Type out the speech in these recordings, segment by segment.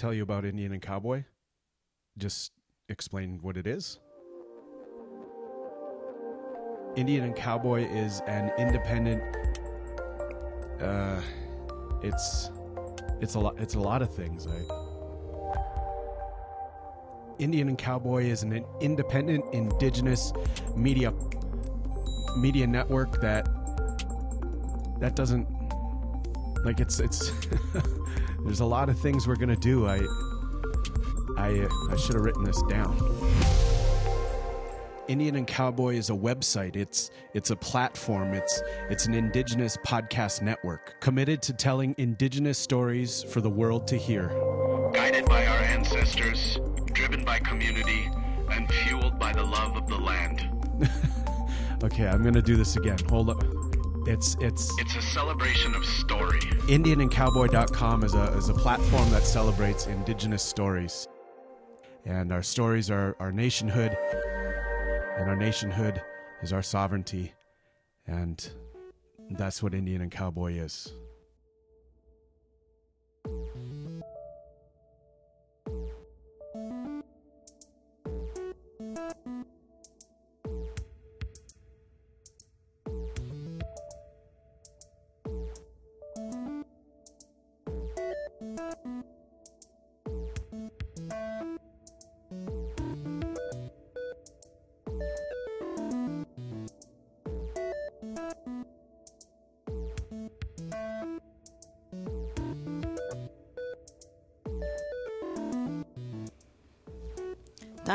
tell you about Indian and Cowboy? Just explain what it is. Indian and Cowboy is an independent. Uh, it's it's a lot. It's a lot of things. I. Indian and Cowboy is an independent indigenous media media network that that doesn't like it's it's there's a lot of things we're gonna do. I I I should have written this down. Indian and Cowboy is a website. It's it's a platform. It's it's an indigenous podcast network committed to telling indigenous stories for the world to hear. Guided by our ancestors, driven by community, and fueled by the love of the land. Okay, I'm gonna do this again. Hold up. It's it's It's a celebration of story. IndianandCowboy.com is a is a platform that celebrates indigenous stories. And our stories are our nationhood, and our nationhood is our sovereignty. And that's what Indian and Cowboy is.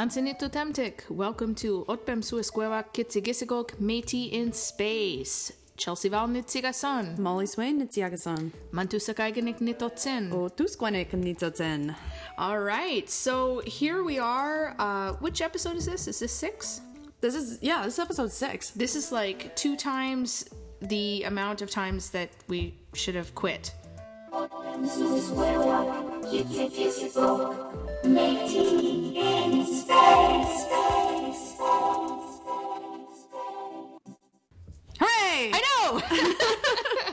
Tansinito Temtik, welcome to Otbem Suesqueva Kitsigisigok Métis in Space. Chelsea Vowel Nitsigasan, Molly Swain, Nitsiagasan. Mantusakaiganik Nitotsin. O Tusquanek Nitzoten. All right, so here we are. Uh, which episode is this? Is this six? This is, yeah, this is episode six. This is like two times the amount of times that we should have quit. Hooray! I know!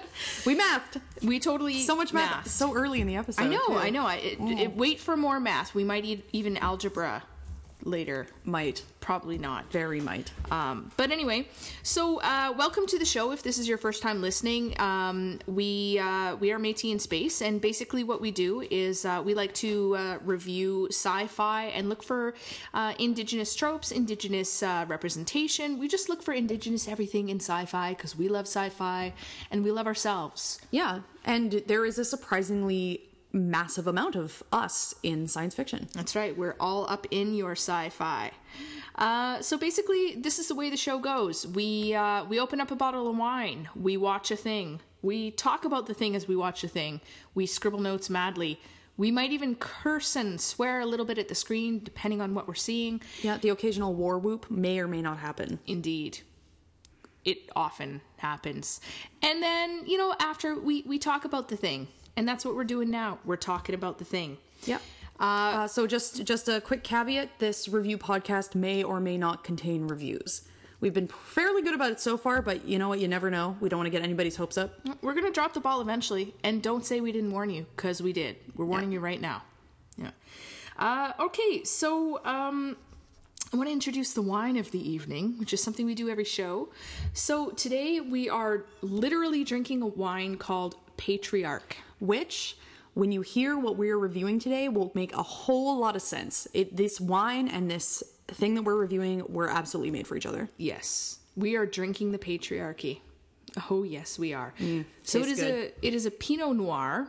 We mathed. we totally. So much math. mathed. So early in the episode. I know, too. I know. I, it, it- mm. wait for more math. We might eat even algebra later. Might. Probably not. Very might. Um, but anyway, so uh, welcome to the show. If this is your first time listening, um, we uh, we are Métis in Space, and basically what we do is uh, we like to uh, review sci-fi and look for uh, indigenous tropes, indigenous uh, representation. We just look for indigenous everything in sci-fi because we love sci-fi and we love ourselves. Yeah. And there is a surprisingly massive amount of us in science fiction. That's right. We're all up in your sci-fi. Uh, so basically, this is the way the show goes. We uh, we open up a bottle of wine. We watch a thing. We talk about the thing as we watch the thing. We scribble notes madly. We might even curse and swear a little bit at the screen, depending on what we're seeing. Yeah, the occasional war whoop may or may not happen. Indeed. It often happens. And then, you know, after we, we talk about the thing. And that's what we're doing now. We're talking about the thing. Yeah. Uh, so just just a quick caveat: this review podcast may or may not contain reviews. We've been fairly good about it so far, but you know what? You never know. We don't want to get anybody's hopes up. We're gonna drop the ball eventually, and don't say we didn't warn you, because we did. We're warning Yeah. you right now. Yeah. Uh, okay, so um, I want to introduce the wine of the evening, which is something we do every show. So today we are literally drinking a wine called Patriarch. Which, when you hear what we're reviewing today, will make a whole lot of sense. It, this wine and this thing that we're reviewing were absolutely made for each other. Yes, we are drinking the patriarchy. Oh yes, we are. so it is good. a it is a Pinot Noir,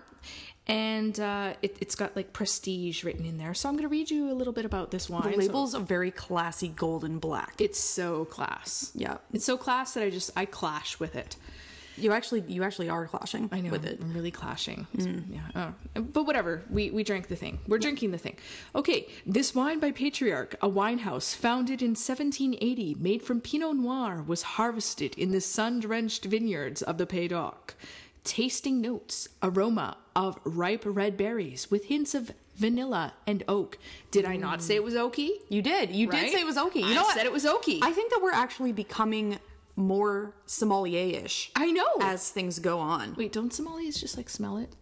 and uh, it, it's got like prestige written in there. So I'm going to read you a little bit about this wine. The So label's a very classy golden black. it's so class. Yeah. it's so class that I just I clash with it. You actually, you actually are clashing I know with it. I'm really clashing. Mm. Yeah, oh. but whatever. We we drank the thing. We're drinking the thing. Okay, this wine by Patriarch, a wine house founded in 1780, made from Pinot Noir, was harvested in the sun-drenched vineyards of the Pays d'Oc. Tasting notes, aroma of ripe red berries with hints of vanilla and oak. Did I not mm. say it was oaky? You did. You Right? did say it was oaky. You I know what? said it was oaky. I think that we're actually becoming more sommelier-ish I know. as things go on. Wait, don't sommeliers just like smell it?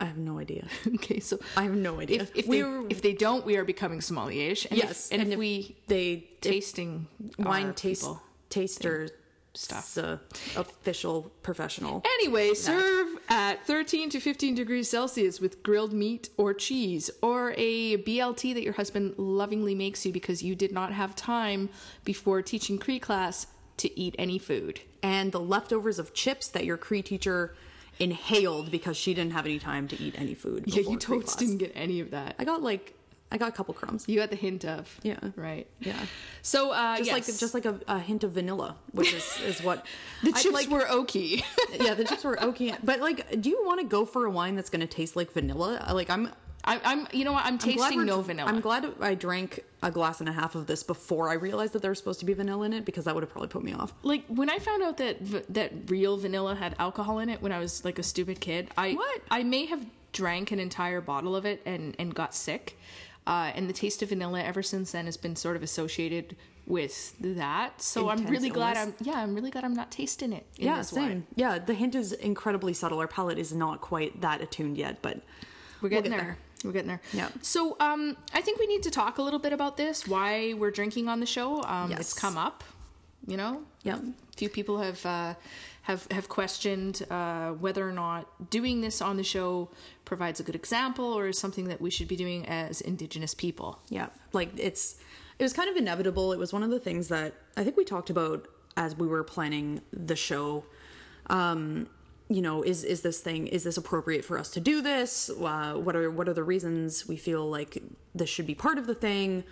I have no idea. Okay, so I have no idea. If, if We they were- if they don't, we are becoming sommelier. And Yes, if, and, and if, if we They tasting wine taste people. taster stuff. uh, official professional. Anyway, serve at 13 to 15 degrees Celsius with grilled meat or cheese or a BLT that your husband lovingly makes you because you did not have time before teaching Cree class to eat any food. and the leftovers of chips that your Cree teacher inhaled because she didn't have any time to eat any food. Yeah, you totes class. didn't get any of that. I got like I got a couple crumbs. You got the hint of. Yeah. Right. Yeah. So, uh, Just yes. like just like a, a hint of vanilla, which is, is what the I'd chips like- were oaky. yeah, the chips were okay. But like, do you want to go for a wine that's going to taste like vanilla? Like, I'm I, I'm, you know what? I'm I'm tasting no vanilla. I'm glad I drank a glass and a half of this before I realized that there was supposed to be vanilla in it because that would have probably put me off. like when I found out that v- that real vanilla had alcohol in it when I was like a stupid kid, I What? I may have drank an entire bottle of it and and got sick. Uh, and the taste of vanilla ever since then has been sort of associated with that. So I'm Intense really glad I'm yeah I'm really glad I'm not tasting it. In Yeah, this same. wine. Yeah, the hint is incredibly subtle. Our palate is not quite that attuned yet, but We're getting get there. there. We're getting there. Yeah. So um, I think we need to talk a little bit about this. Why we're drinking on the show? Um, Yes. It's come up. You know. Yep. A few people have uh, have have questioned uh, whether or not doing this on the show provides a good example or is something that we should be doing as Indigenous people. Yeah, like it's it was kind of inevitable. It was one of the things that I think we talked about as we were planning the show. Um, you know, is is this thing is this appropriate for us to do this? Uh, what are what are the reasons we feel like this should be part of the thing?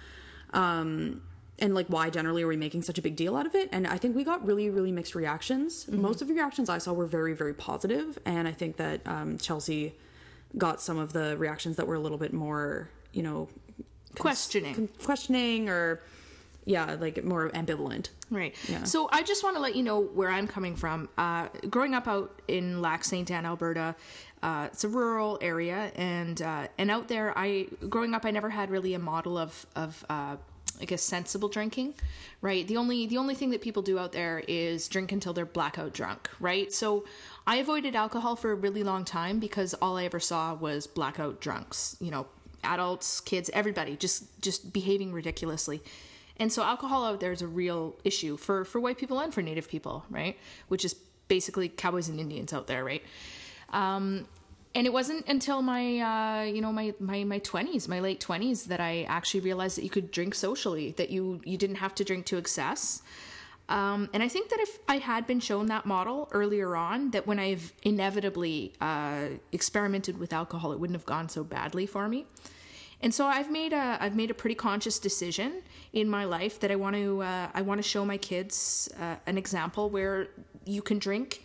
Um, and like why generally are we making such a big deal out of it? And I think we got really really mixed reactions. Most of the reactions I saw were very very positive, and I think that um, Chelsea got some of the reactions that were a little bit more, you know, Questioning. con- questioning or yeah like more ambivalent Right. Yeah. So I just want to let you know where I'm coming from. Uh, growing up out in Lac Saint Anne, Alberta, uh, it's a rural area, and uh, and out there, I growing up, I never had really a model of of uh, I guess sensible drinking. Right. The only the only thing that people do out there is drink until they're blackout drunk. Right. So I avoided alcohol for a really long time because all I ever saw was blackout drunks. You know, adults, kids, everybody just just behaving ridiculously. And so alcohol out there is a real issue for for white people and for native people, right? Which is basically cowboys and Indians out there, right? Um, and it wasn't until my uh, you know my my my twenties, my late twenties, that I actually realized that you could drink socially, that you you didn't have to drink to excess. Um, and I think that if I had been shown that model earlier on, that when I've inevitably uh, experimented with alcohol, it wouldn't have gone so badly for me. And so I've made a I've made a pretty conscious decision in my life that I want to uh, I want to show my kids uh, an example where you can drink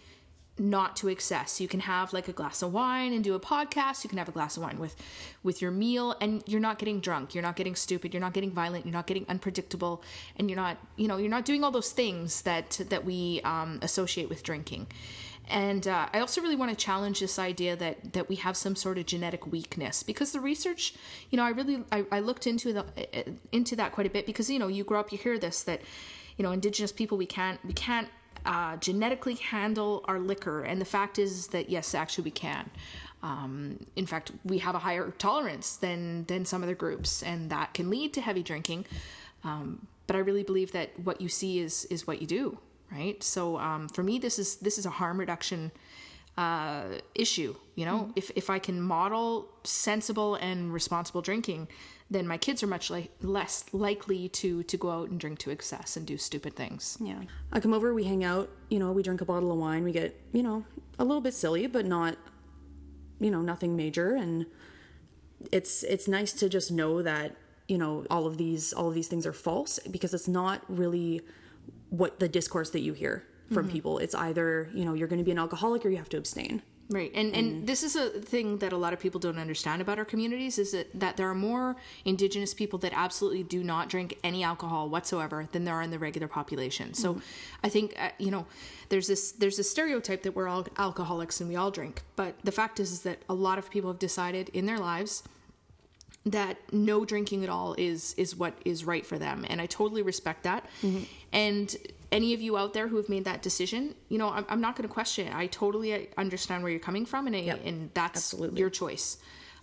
not to excess. You can have like a glass of wine and do a podcast. You can have a glass of wine with with your meal and you're not getting drunk. You're not getting stupid. You're not getting violent. You're not getting unpredictable and you're not, you know, you're not doing all those things that that we um, associate with drinking. And uh, I also really want to challenge this idea that that we have some sort of genetic weakness because the research, you know, I really I, I looked into the into that quite a bit because you know you grow up you hear this that you know indigenous people we can't we can't uh, genetically handle our liquor, and the fact is that yes, actually we can. Um, in fact, we have a higher tolerance than than some other groups, and that can lead to heavy drinking. Um, but I really believe that what you see is is what you do, right? So um, for me, this is this is a harm reduction uh, issue. You know, if if I can model sensible and responsible drinking, then my kids are much like less likely to to go out and drink to excess and do stupid things. Yeah. I come over, we hang out, you know, we drink a bottle of wine, we get, you know, a little bit silly, but not, you know, nothing major. And it's it's nice to just know that, you know, all of these all of these things are false because it's not really what the discourse that you hear from mm-hmm. people. It's either, you know, you're gonna be an alcoholic or you have to abstain. Right, and and this is a thing that a lot of people don't understand about our communities is that that there are more Indigenous people that absolutely do not drink any alcohol whatsoever than there are in the regular population. So, I think uh, you know, there's this there's a stereotype that we're all alcoholics and we all drink, but the fact is is that a lot of people have decided in their lives that no drinking at all is is what is right for them and i totally respect that. And any of you out there who have made that decision, you know, I'm, I'm not going to question it. I totally uh, understand where you're coming from, and I, Yep. and that's Absolutely. your choice.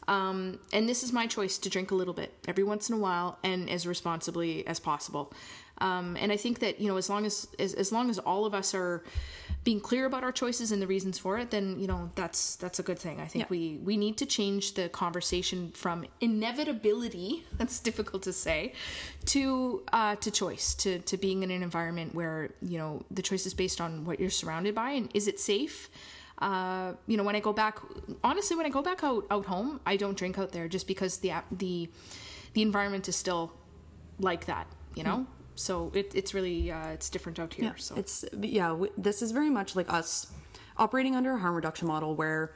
Um, and this is my choice to drink a little bit every once in a while and as responsibly as possible. Um, and I think that you know, as long as, as as long as all of us are being clear about our choices and the reasons for it, then you know that's that's a good thing. I think Yeah. we we need to change the conversation from inevitability that's difficult to say to uh, to choice to to being in an environment where you know the choice is based on what you're surrounded by and is it safe uh, you know when i go back honestly when i go back out out home i don't drink out there just because the the the environment is still like that you know so it, it's really uh, it's different out here so It's yeah. w- This is very much like us operating under a harm reduction model where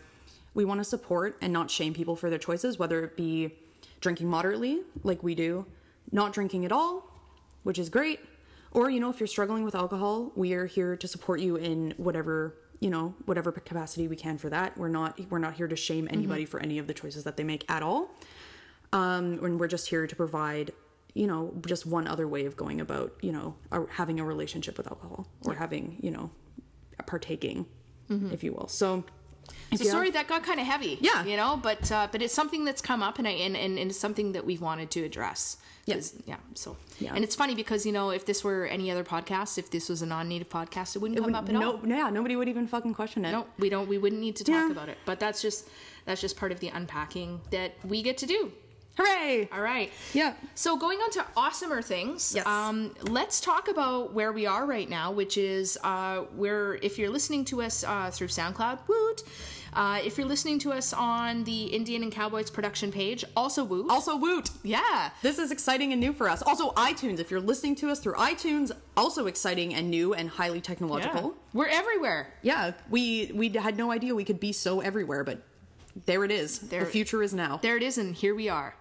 we want to support and not shame people for their choices, whether it be drinking moderately, like we do, not drinking at all, which is great, or you know if you're struggling with alcohol, we are here to support you in whatever you know whatever capacity we can for that. We're not we're not here to shame anybody for any of the choices that they make at all. Um, and we're just here to provide you know just one other way of going about you know a, having a relationship with alcohol or having you know partaking if you will so So you sorry that got kind of heavy. Yeah. you know, but uh, but it's something that's come up, and I and, and, and it's something that we've wanted to address. 'Cause- yeah. So Yeah. and it's funny because you know if this were any other podcast, if this was a non-native podcast, it wouldn't come up at no, all. yeah nobody would even fucking question it No, we don't. We wouldn't need to talk Yeah. about it. But that's just that's just part of the unpacking that we get to do. Hooray All right. Yeah. So going on to awesomer things. Yes. Um, let's talk about where we are right now, which is uh, where if you're listening to us uh, through SoundCloud, woot. Uh, if you're listening to us on the Indian and Cowboys production page, also woot. also woot yeah. this is exciting and new for us also itunes if you're listening to us through itunes also exciting and new and highly technological Yeah. We're everywhere. yeah, we we had no idea we could be so everywhere but there it is There- the future is now There it is, and here we are.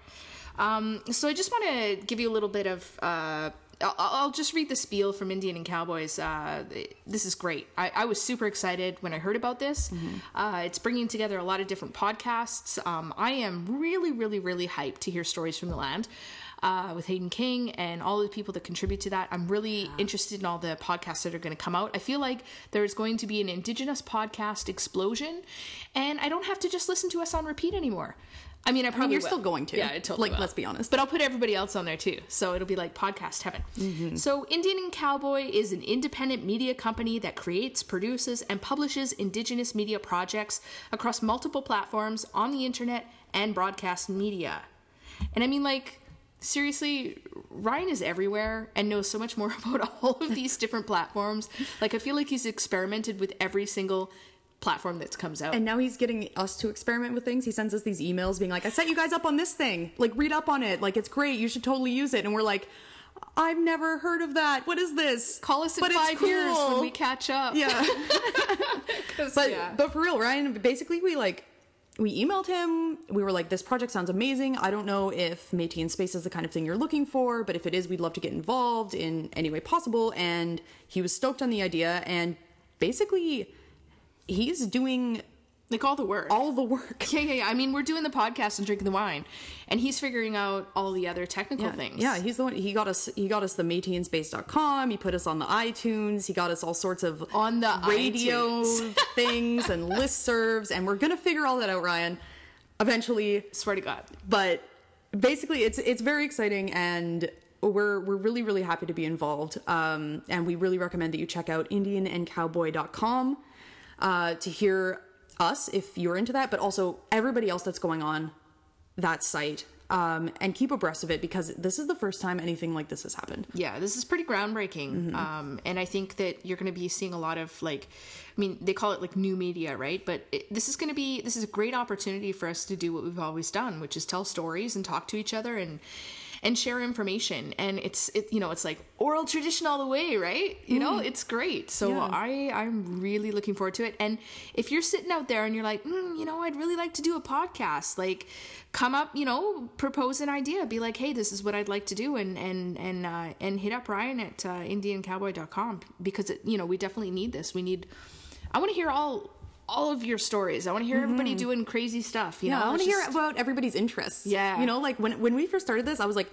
Um, so I just want to give you a little bit of. Uh, I'll, I'll just read the spiel from Indian and Cowboys. Uh, this is great. I, I was super excited when I heard about this. Uh, it's bringing together a lot of different podcasts. Um, I am really, really, really hyped to hear stories from the land. Uh, with Hayden King and all the people that contribute to that. I'm really interested in all the podcasts that are going to come out. I feel like there's going to be an Indigenous podcast explosion, and I don't have to just listen to us on repeat anymore. I mean, I probably you're will. still going to. Yeah, I totally. Like, will. let's be honest. But I'll put everybody else on there too, so it'll be like podcast heaven. So, Indian and Cowboy is an independent media company that creates, produces, and publishes Indigenous media projects across multiple platforms on the internet and broadcast media. And I mean, like, seriously, Ryan is everywhere and knows so much more about all of these different platforms. Like, I feel like he's experimented with every single platform that comes out. And now he's getting us to experiment with things. He sends us these emails being like, I set you guys up on this thing. Like, read up on it. Like, it's great. You should totally use it. And we're like, I've never heard of that. What is this? Call us in But five years when we catch up. Yeah. but yeah. but for real, Ryan, basically we like we emailed him. We were like, this project sounds amazing. I don't know if Métis in Space is the kind of thing you're looking for, but if it is, we'd love to get involved in any way possible. And he was stoked on the idea. And basically, he's doing like all the work. all the work. Yeah, yeah, yeah. I mean, we're doing the podcast and drinking the wine, and he's figuring out all the other technical Yeah, things. yeah, he's the one. He got us. He got us the MétisInSpace.com. He put us on the iTunes. He got us all sorts of On the radio things and listservs, and we're gonna figure all that out, Ryan, eventually. Swear to God. But basically, it's it's very exciting, and we're we're really really happy to be involved. Um, and we really recommend that you check out IndianandCowboy.com uh, to hear us if you're into that, but also everybody else that's going on that site. Um, and keep abreast of it because this is the first time anything like this has happened. Yeah, this is pretty groundbreaking. Mm-hmm. Um, and I think that you're going to be seeing a lot of like, I mean, they call it like new media, right? But it, this is going to be this is a great opportunity for us to do what we've always done, which is tell stories and talk to each other and and share information. And it's it you know it's like oral tradition all the way, right? You know, it's great. So Mm. Yeah. I I'm really looking forward to it. And if you're sitting out there and you're like, mm, you know, I'd really like to do a podcast, like come up, you know, propose an idea, be like, hey, this is what I'd like to do, and and and uh, and hit up Ryan at uh, IndianCowboy.com because it, you know we definitely need this. We need. I want to hear all all of your stories. I want to hear everybody doing crazy stuff. You Mm-hmm. Yeah, know, I want to hear about everybody's interests. Yeah. you know, like when when we first started this, I was like,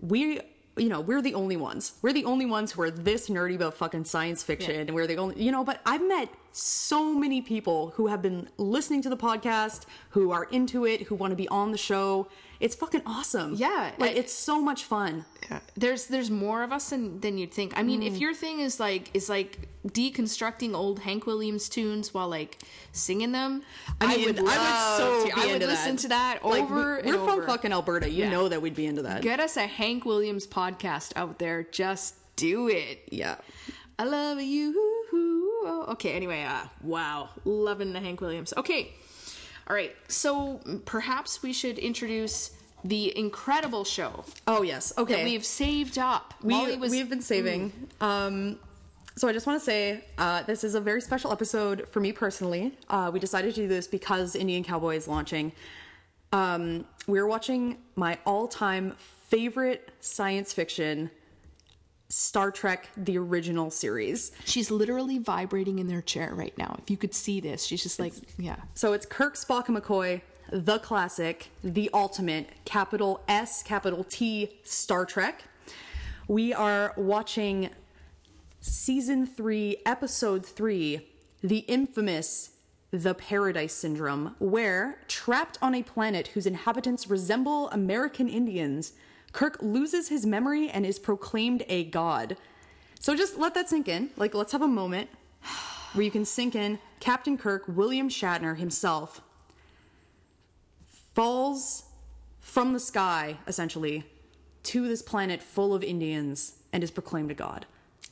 we you know, we're the only ones. We're the only ones who are this nerdy about fucking science fiction. And we're the only, you know, but I've met so many people who have been listening to the podcast, who are into it, who want to be on the show. It's fucking awesome. Yeah, Like, I- it's so much fun. Yeah. There's there's more of us than, than you'd think. I mean, Mm. if your thing is like is like deconstructing old Hank Williams tunes while like singing them, I mean, would I would, so to. I would listen that. to that over we- and We're from over. fucking Alberta. You Yeah. know that we'd be into that. Get us a Hank Williams podcast out there. Just do it. yeah. I love you. Okay, anyway, uh, wow. Loving the Hank Williams. Okay. All right. So perhaps we should introduce the incredible show Oh yes. Okay. that we've saved up. we, Molly was- we've been saving. Um, so I just want to say uh, this is a very special episode for me personally. Uh, we decided to do this because Indian Cowboy is launching. Um, we're watching my all-time favorite science fiction, Star Trek: The Original Series. She's literally vibrating in their chair right now. If you could see this, she's just like, yeah. So it's Kirk, Spock, and McCoy, the classic, the ultimate, capital S, capital T, Star Trek. We are watching season three, episode three, the infamous The Paradise Syndrome, where, trapped on a planet whose inhabitants resemble American Indians, Kirk loses his memory and is proclaimed a god. So just let that sink in. Like, let's have a moment where you can sink in Captain Kirk, William Shatner himself, falls from the sky, essentially, to this planet full of Indians and is proclaimed a god.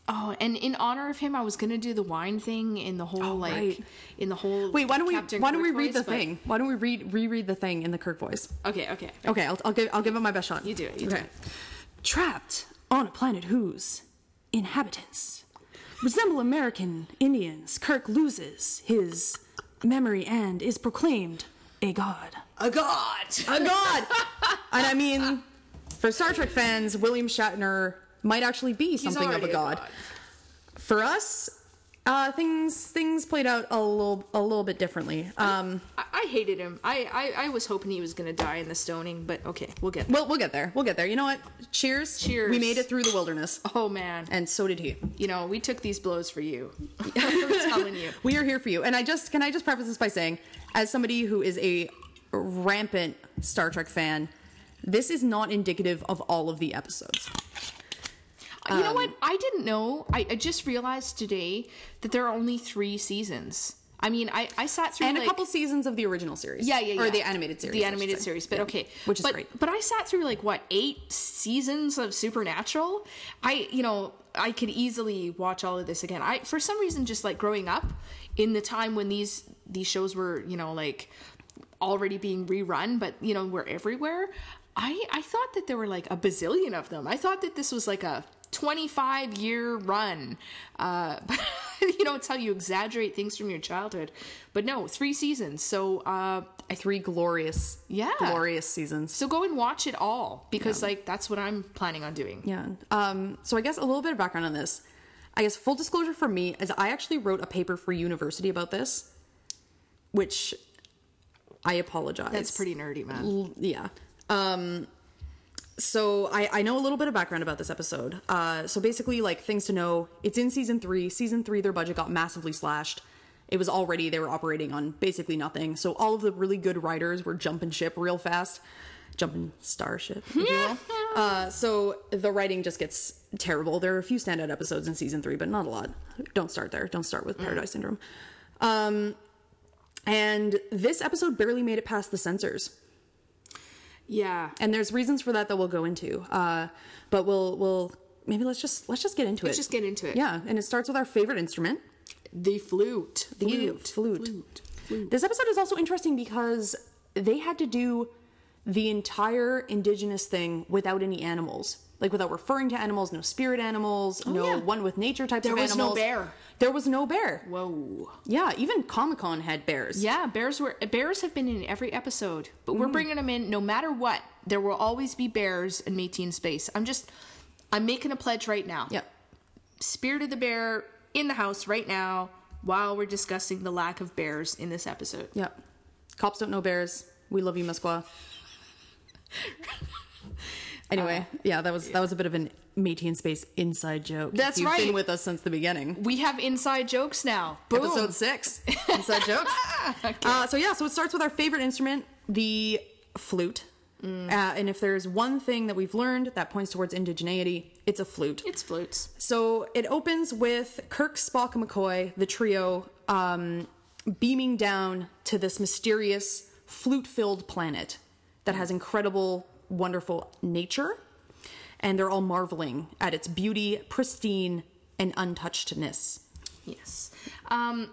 Oh, and in honor of him, I was gonna do the wine thing in the whole oh, like right. in the whole. Wait, why don't we Captain why don't we read voice, the but- thing? Why don't we read reread the thing in the Kirk voice? Okay, okay. Okay, I'll, I'll give I'll give it my best shot. You do it, you do okay. it. Trapped on a planet whose inhabitants resemble American Indians, Kirk loses his memory and is proclaimed a god. A god. A god. and I mean, for Star Trek fans, William Shatner might actually be something of a already god. For us, uh, things things played out a little a little bit differently. Um, I, I hated him. I, I I was hoping he was gonna die in the stoning, but okay, we'll get. There. well, we'll get there. We'll get there. You know what? Cheers. Cheers. We made it through the wilderness, Oh man, and so did he. you know we took these blows for you. I'm telling you. We are here for you. And I just can I just preface this by saying, as somebody who is a rampant Star Trek fan, this is not indicative of all of the episodes. You know Um, what? I didn't know. I, I just realized today that there are only three seasons. I mean, I, I sat through And like, a couple seasons of the original series. Yeah, yeah, yeah. Or the animated series. The animated series, but Yeah. okay. Which is but, great. But I sat through like what eight seasons of Supernatural. I, you know, I could easily watch all of this again. I, for some reason, just like growing up in the time when these these shows were, you know, like already being rerun, but you know, were everywhere. I I thought that there were like a bazillion of them. I thought that this was like a 25 year run. Uh, you know, it's how you exaggerate things from your childhood. But no, three seasons. So uh, Three glorious, Yeah. glorious seasons. so go and watch it all because like that's what I'm planning on doing. Yeah. Um, so I guess a little bit of background on this. I guess full disclosure for me is I actually wrote a paper for university about this, which I apologize. That's pretty nerdy, man. L- yeah. Um, so I, I know a little bit of background about this episode. Uh, so basically, like things to know, it's in season three. Season three, their budget got massively slashed. It was already they were operating on basically nothing. So all of the really good writers were jumping ship real fast, jumping starship, if you will. Uh, so the writing just gets terrible. There are a few standout episodes in season three, but not a lot. Don't start there. Don't start with Paradise Syndrome. Um, and this episode barely made it past the censors Yeah. and there's reasons for that that we'll go into uh but we'll we'll maybe let's just let's just get into it. Let's just get into it. yeah and it starts with our favorite instrument The flute. the flute. flute. Flute. this episode is also interesting because they had to do the entire indigenous thing without any animals like without referring to animals no spirit animals no Oh, yeah. one with nature types There of was no bear. There was no bear Whoa. yeah even comic-con had bears Yeah, bears were bears have been in every episode, but we're mm-hmm. bringing them in no matter what. There will always be bears in Métis in space. I'm just, I'm making a pledge right now. yep Spirit of the bear in the house right now while we're discussing the lack of bears in this episode. yep cops don't know bears we love you Musqua Anyway, yeah, that was that was a bit of an Métis in Space inside joke. That's You've right. been with us since the beginning. We have inside jokes now. Boom. Episode six, inside jokes. uh, so yeah, so it starts with our favorite instrument, the flute. Mm. Uh, and if there's one thing that we've learned that points towards indigeneity, it's a flute. It's flutes. So it opens with Kirk, Spock, and McCoy, the trio, um, beaming down to this mysterious flute filled planet that has incredible, wonderful nature. And they're all marveling at its beauty, pristine, and untouchedness. Yes. Um,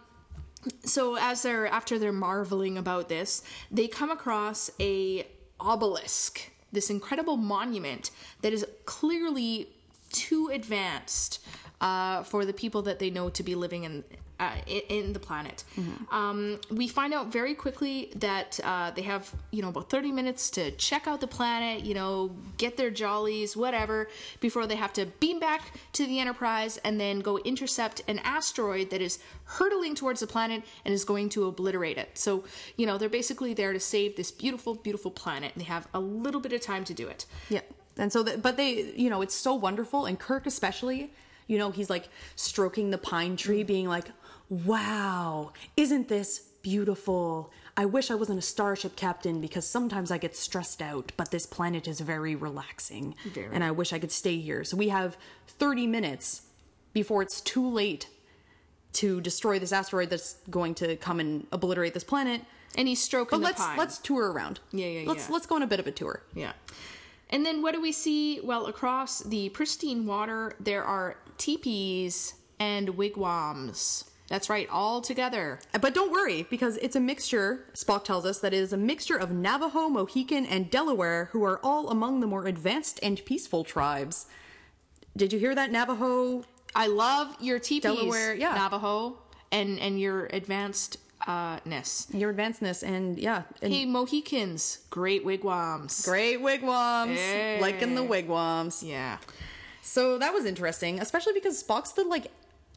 so as they're after they're marveling about this, they come across a obelisk, this incredible monument that is clearly too advanced uh, for the people that they know to be living in. Uh, in, in the planet, um, we find out very quickly that uh, they have, you know, about thirty minutes to check out the planet, you know, get their jollies, whatever, before they have to beam back to the Enterprise and then go intercept an asteroid that is hurtling towards the planet and is going to obliterate it. So, you know, they're basically there to save this beautiful, beautiful planet, and they have a little bit of time to do it. Yeah. And so, that, but they, you know, it's so wonderful. And Kirk, especially, you know, he's like stroking the pine tree, mm. being like, wow, isn't this beautiful? I wish I wasn't a starship captain because sometimes I get stressed out, but this planet is very relaxing. Very. And I wish I could stay here. So we have 30 minutes before it's too late to destroy this asteroid that's going to come and obliterate this planet. And he's stroking But the let's pine. let's tour around. Yeah, yeah, Let's yeah. let's go on a bit of a tour. Yeah. And then what do we see? Well, across the pristine water, there are teepees and wigwams. That's right, all together. But don't worry, because it's a mixture, Spock tells us, that it is a mixture of Navajo, Mohican, and Delaware, who are all among the more advanced and peaceful tribes. Did you hear that, Navajo? I love your teepees, Delaware, yeah. Navajo, and and your advanced uh ness. Your advancedness, and yeah. And Hey, Mohicans, great wigwams. Great wigwams. Hey. Liking the wigwams. Yeah. So that was interesting, especially because Spock's the, like,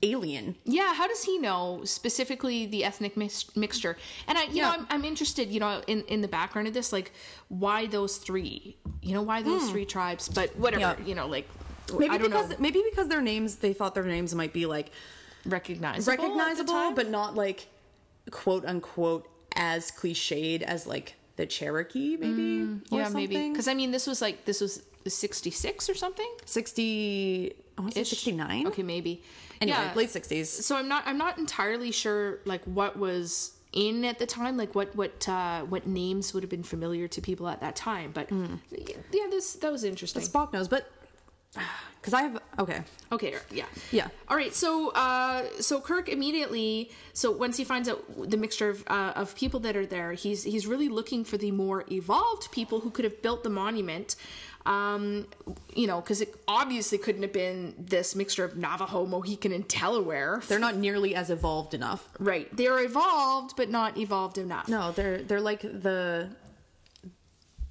alien. Yeah, how does he know specifically the ethnic mix- mixture? And I, you know, I'm, I'm interested, you know, in, in the background of this, like, why those three? You know, why those three tribes? But whatever. Yeah. you know, like, Maybe I don't because know, maybe because their names, they thought their names might be, like, recognizable, recognizable, but not, like, quote unquote, as cliched as, like, the Cherokee, maybe? Mm, yeah, maybe because I mean, this was like this was 66 or something. 60 I want to say 69 Okay, maybe. anyway Yeah. late 60s so I'm not I'm not entirely sure like what was in at the time, like what what uh, what names would have been familiar to people at that time. But Hmm. yeah, this that was interesting. Spock knows but because I have okay Okay, yeah. Yeah. All right, so uh so Kirk immediately so once he finds out the mixture of uh, of people that are there, he's he's really looking for the more evolved people who could have built the monument. Um, you know, because it obviously couldn't have been this mixture of Navajo, Mohican, and Delaware. they're not nearly as evolved enough Right. They're evolved, but not evolved enough. no they're they're like the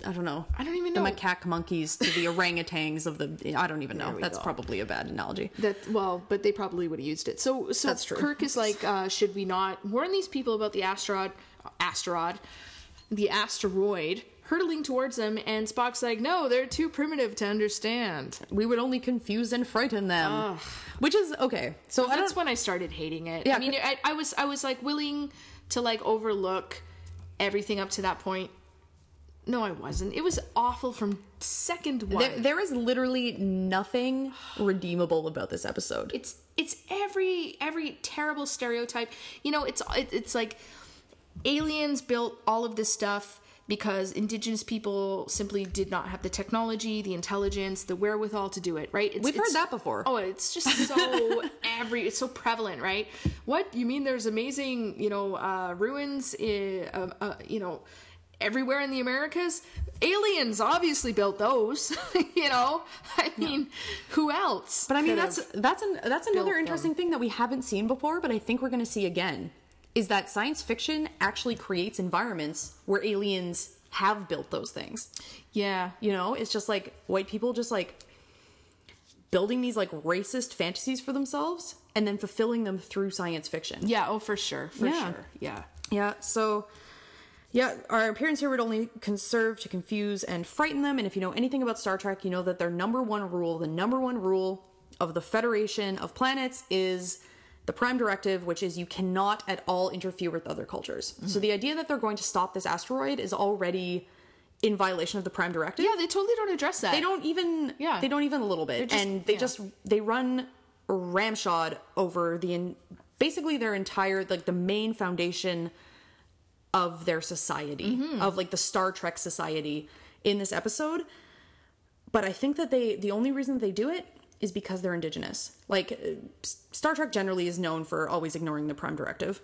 I don't know. I don't even know. the macaque monkeys to the orangutans of the. I don't even know. That's go. probably a bad analogy. That well, but they probably would have used it. So so That's true. Kirk is like, uh, should we not warn these people about the asteroid asteroid the asteroid hurtling towards them and Spock's like, No, they're too primitive to understand. We would only confuse and frighten them, which is okay. So I That's when I started hating it. Yeah, I mean I, I was I was like willing to like overlook everything up to that point. No, I wasn't. It was awful from second one. There, there is literally nothing redeemable about this episode. it's it's every every terrible stereotype you know it's it, it's like aliens built all of this stuff because indigenous people simply did not have the technology the intelligence the wherewithal to do it right? It's, We've heard that before. oh it's just so every it's so prevalent right? What you mean there's amazing you know uh ruins in, uh, uh, you know everywhere in the americas? Aliens obviously built those you know? I mean who else But I mean, that's that's an, that's another interesting thing that we haven't seen before, but I think we're going to see again. Is that science fiction actually creates environments where aliens have built those things? yeah You know, it's just like white people just like building these like racist fantasies for themselves and then fulfilling them through science fiction. Yeah, oh for sure, for Yeah. sure. Yeah. Yeah. So, Yeah, our appearance here would only conserve to confuse and frighten them. And if you know anything about Star Trek, you know that their number one rule, the number one rule of the Federation of Planets is the Prime Directive, which is you cannot at all interfere with other cultures. So the idea that they're going to stop this asteroid is already in violation of the Prime Directive. Yeah, they totally don't address that. They don't even. Yeah. They don't even a little bit, just- and they yeah. just they run ramshod over the in, basically their entire like the main foundation of their society Mm-hmm. of like the Star Trek society in this episode. But I think that they the only reason they do it is because they're indigenous. Like uh, Star Trek generally is known for always ignoring the Prime Directive.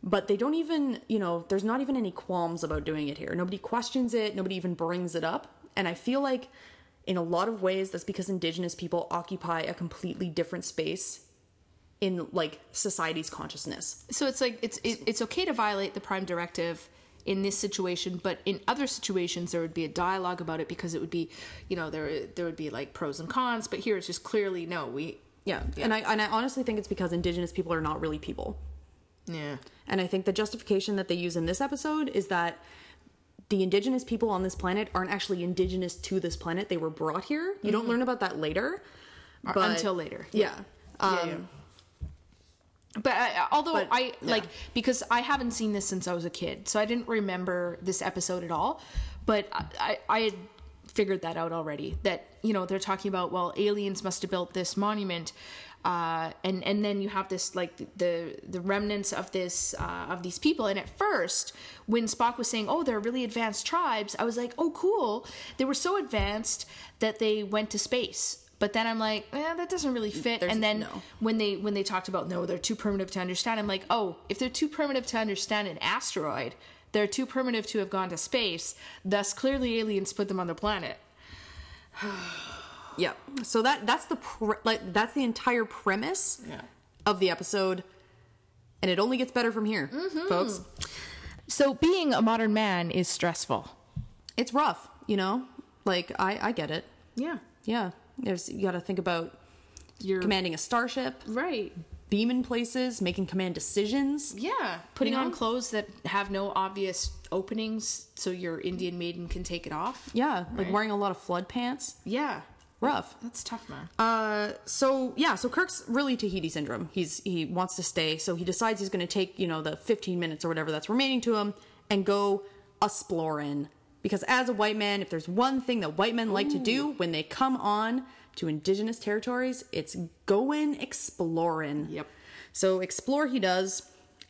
But they don't even, you know, there's not even any qualms about doing it here. Nobody questions it, nobody even brings it up. And I feel like in a lot of ways that's because indigenous people occupy a completely different space in like society's consciousness. So it's like it's it, it's okay to violate the prime directive in this situation, but in other situations there would be a dialogue about it because it would be, you know, there there would be like pros and cons. But here it's just clearly no, we Yeah. And I and I honestly think it's because indigenous people are not really people. yeah And I think the justification that they use in this episode is that the indigenous people on this planet aren't actually indigenous to this planet. They were brought here. You don't learn about that later. But- until later. Yeah. Um, Yeah, yeah. But I, although But, I yeah. like because I haven't seen this since I was a kid, so I didn't remember this episode at all. But I, I, I had figured that out already. That you know they're talking about well, aliens must have built this monument, uh, and and then you have this like the the remnants of this uh, of these people. And at first, when Spock was saying, "Oh, they're really advanced tribes," I was like, "Oh, cool." They were so advanced that they went to space. But then I'm like, eh, that doesn't really fit. There's- and then no. when they when they talked about no, they're too primitive to understand. I'm like, oh, if they're too primitive to understand an asteroid, they're too primitive to have gone to space. Thus, clearly, aliens put them on the planet. Yeah. So that that's the pre- like that's the entire premise Yeah. of the episode, and it only gets better from here, folks. So, being a modern man is stressful. It's rough, you know. Like I I get it. Yeah, Yeah. There's you got to think about you're commanding a starship, right. beaming places, making command decisions. Yeah, putting You know? on clothes that have no obvious openings, so your Indian maiden can take it off. Yeah, like Right. wearing a lot of flood pants. Yeah, Rough. that's tough, man. Uh, so yeah, so Kirk's really Tahiti syndrome. He's he wants to stay, so he decides he's going to take you know the 15 minutes or whatever that's remaining to him and go exploring. Because as a white man, if there's one thing that white men like to do when they come on to indigenous territories, it's going exploring. Yep. So explore he does,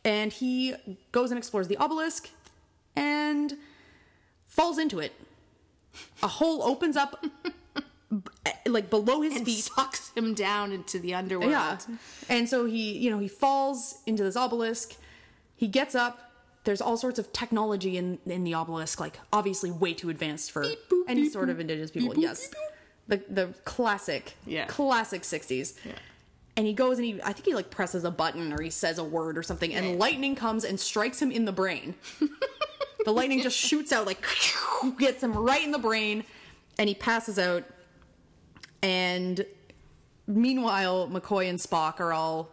and he goes and explores the obelisk, and falls into it. A hole opens up, like below his and feet. sucks him down into the underworld. Yeah. And so he, you know, he falls into this obelisk. He gets up. There's all sorts of technology in in the obelisk, like obviously way too advanced for boop, any beep, sort of indigenous people. Beep, yes. The the classic, Yeah. classic 60s. Yeah. And he goes and he I think he like presses a button or he says a word or something and Right. lightning comes and strikes him in the brain. the lightning just shoots out like gets him right in the brain and he passes out and meanwhile mccoy and spock are all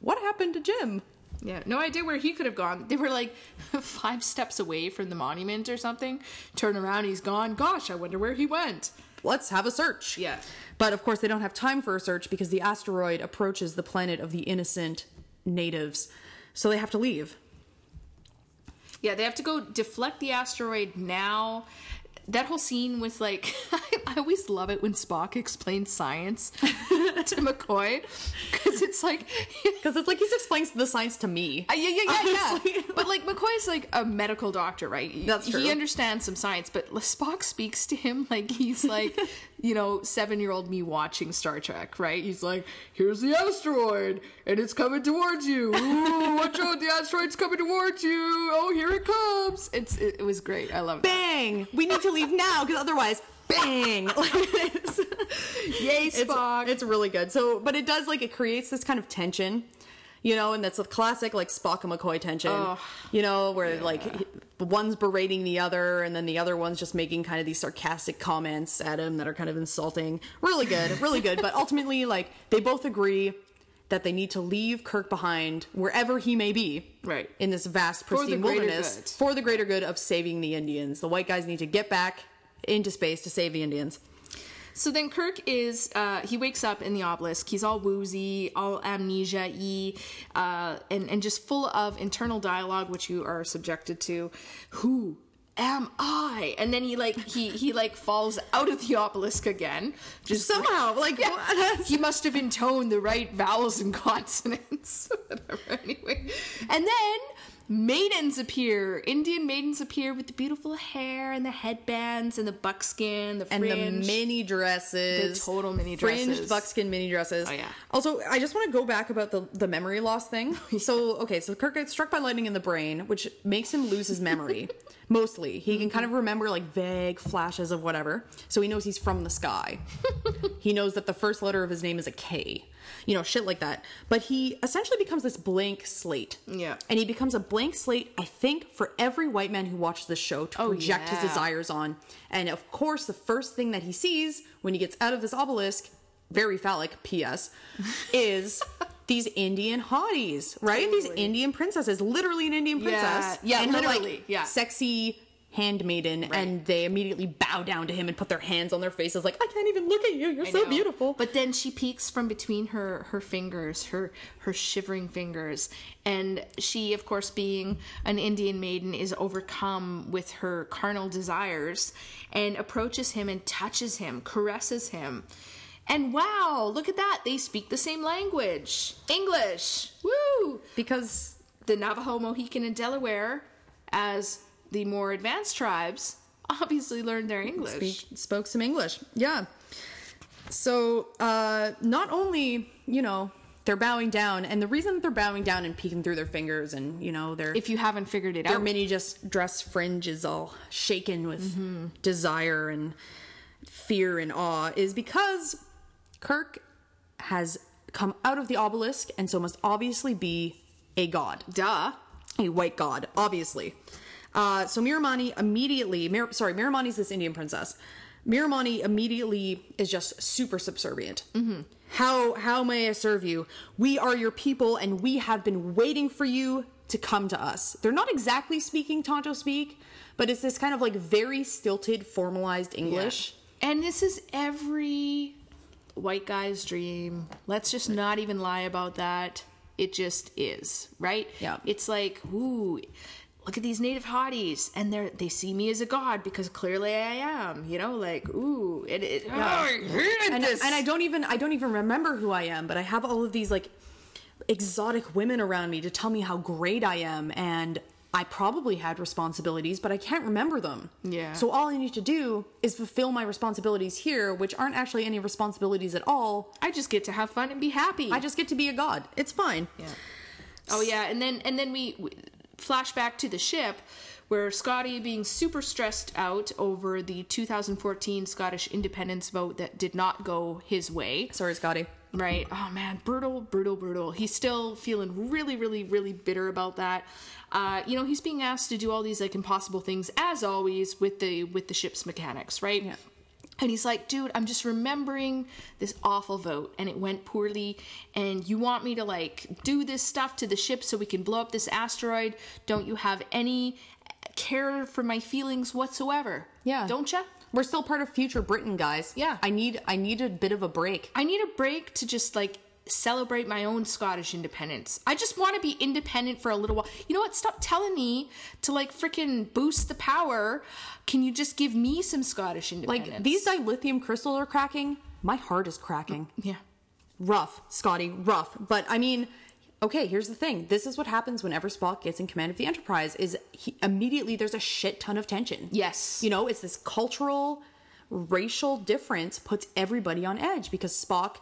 what happened to jim Yeah, no idea where he could have gone. They were like five steps away from the monument or something. Turn around, he's gone. Gosh, I wonder where he went. let's have a search Yeah. but of course they don't have time for a search because the asteroid approaches the planet of the innocent natives so they have to leave Yeah, they have to go deflect the asteroid now. That whole scene with like, I always love it when Spock explains science to McCoy because it's like, because it's like he's explaining the science to me Uh, yeah, yeah, yeah, yeah. But like McCoy's like a medical doctor, right? That's true. He understands some science, but Spock speaks to him like he's like, you know, seven-year-old me watching Star Trek, right? He's like, "Here's the asteroid, and it's coming towards you. Ooh, watch out, the asteroid's coming towards you. Oh, here it comes." It's it, it was great. I love it. bang we need to leave now because otherwise bang like it's, Yay, it's, Spock! it's really good so but it does like it creates this kind of tension you know and that's a classic like spock and mccoy tension Oh, you know where like he- one's berating the other and then the other one's just making kind of these sarcastic comments at him that are kind of insulting really good really good but ultimately like they both agree that they need to leave Kirk behind wherever he may be. Right. In this vast, pristine greater wilderness good. for the greater good of saving the Indians. The white guys need to get back into space to save the Indians. So then Kirk is, uh, he wakes up in the obelisk. He's all woozy, all amnesia y, uh, and, and just full of internal dialogue, which you are subjected to. Who am I? And then he like, he, he like falls out of the obelisk again. Just Somehow, like, what? he must have intoned the right vowels and consonants. Whatever, anyway. And then maidens appear. Indian maidens appear with the beautiful hair and the headbands and the buckskin, the fringe, and the mini dresses, The total mini dresses, fringed buckskin mini dresses. Oh, yeah. Also, I just want to go back about the the memory loss thing. So, okay, so Kirk gets struck by lightning in the brain, which makes him lose his memory. Mostly, he can mm-hmm. kind of remember like vague flashes of whatever. So he knows he's from the sky. he knows that the first letter of his name is a K. You know, shit like that. But he essentially becomes this blank slate. Yeah. And he becomes a blank slate, I think, for every white man who watches this show to Oh, project his desires on. And of course, the first thing that he sees when he gets out of this obelisk, very phallic, P.S., is these Indian hotties, right? These Indian princesses, literally an Indian princess. yeah, and her, like, literally, yeah. sexy handmaiden, and they immediately bow down to him and put their hands on their faces, like, I can't even look at you. You're I so know. beautiful. But then she peeks from between her her fingers, her her shivering fingers, and she, of course, being an Indian maiden, is overcome with her carnal desires and approaches him and touches him, caresses him. And wow, look at that! They speak the same language, English. Woo! because The Navajo, Mohican, and Delaware, as the more advanced tribes, obviously learned their English. speak, spoke some English. Yeah. So uh, not only you know they're bowing down, and the reason that they're bowing down and peeking through their fingers, and you know their If you haven't figured it out. their out, mini just dress fringe is all shaken with desire and fear and awe, is because Kirk has come out of the obelisk, and so must obviously be a god duh. a white god, obviously. Uh, so Miramanee immediately, Mir- sorry, Miramanee's this Indian princess. Miramanee immediately is just super subservient. How how may I serve you? We are your people, and we have been waiting for you to come to us. They're not exactly speaking Tonto speak, but it's this kind of like very stilted, formalized English. And this is every white guy's dream. Let's just not even lie about that. It just is, right? Yeah. It's like, ooh, look at these native hotties, and they are they see me as a god because clearly I am. You know, like, ooh, it. it oh, I hate and, this. and I don't even I don't even remember who I am, but I have all of these like exotic women around me to tell me how great I am and I probably had responsibilities, but I can't remember them. Yeah. So all I need to do is fulfill my responsibilities here, which aren't actually any responsibilities at all. I just get to have fun and be happy. I just get to be a god. It's fine. Yeah. Oh yeah, and then and then we, we flash back to the ship where Scotty being super stressed out over the 2014 Scottish independence vote that did not go his way. Sorry, Scotty. Right. Oh man, brutal, brutal, brutal. He's still feeling really, really, really bitter about that. Uh, you know, he's being asked to do all these like impossible things as always with the with the ship's mechanics, right? Yeah. And he's like, dude, I'm just remembering this awful vote and it went poorly. And you want me to like do this stuff to the ship so we can blow up this asteroid? Don't you have any care for my feelings whatsoever? Yeah. Don't you? We're still part of future Britain, guys. Yeah. I need I need a bit of a break. I need a break to just like celebrate my own Scottish independence. I just want to be independent for a little while. You know what? Stop telling me to like freaking boost the power. Can you just give me some Scottish independence? Like these dilithium crystals are cracking. My heart is cracking. Mm, yeah. rough, Scotty, rough. But I mean, okay, here's the thing. This is what happens whenever Spock gets in command of the Enterprise is he, immediately there's a shit ton of tension. Yes. You know, it's this cultural racial difference puts everybody on edge because Spock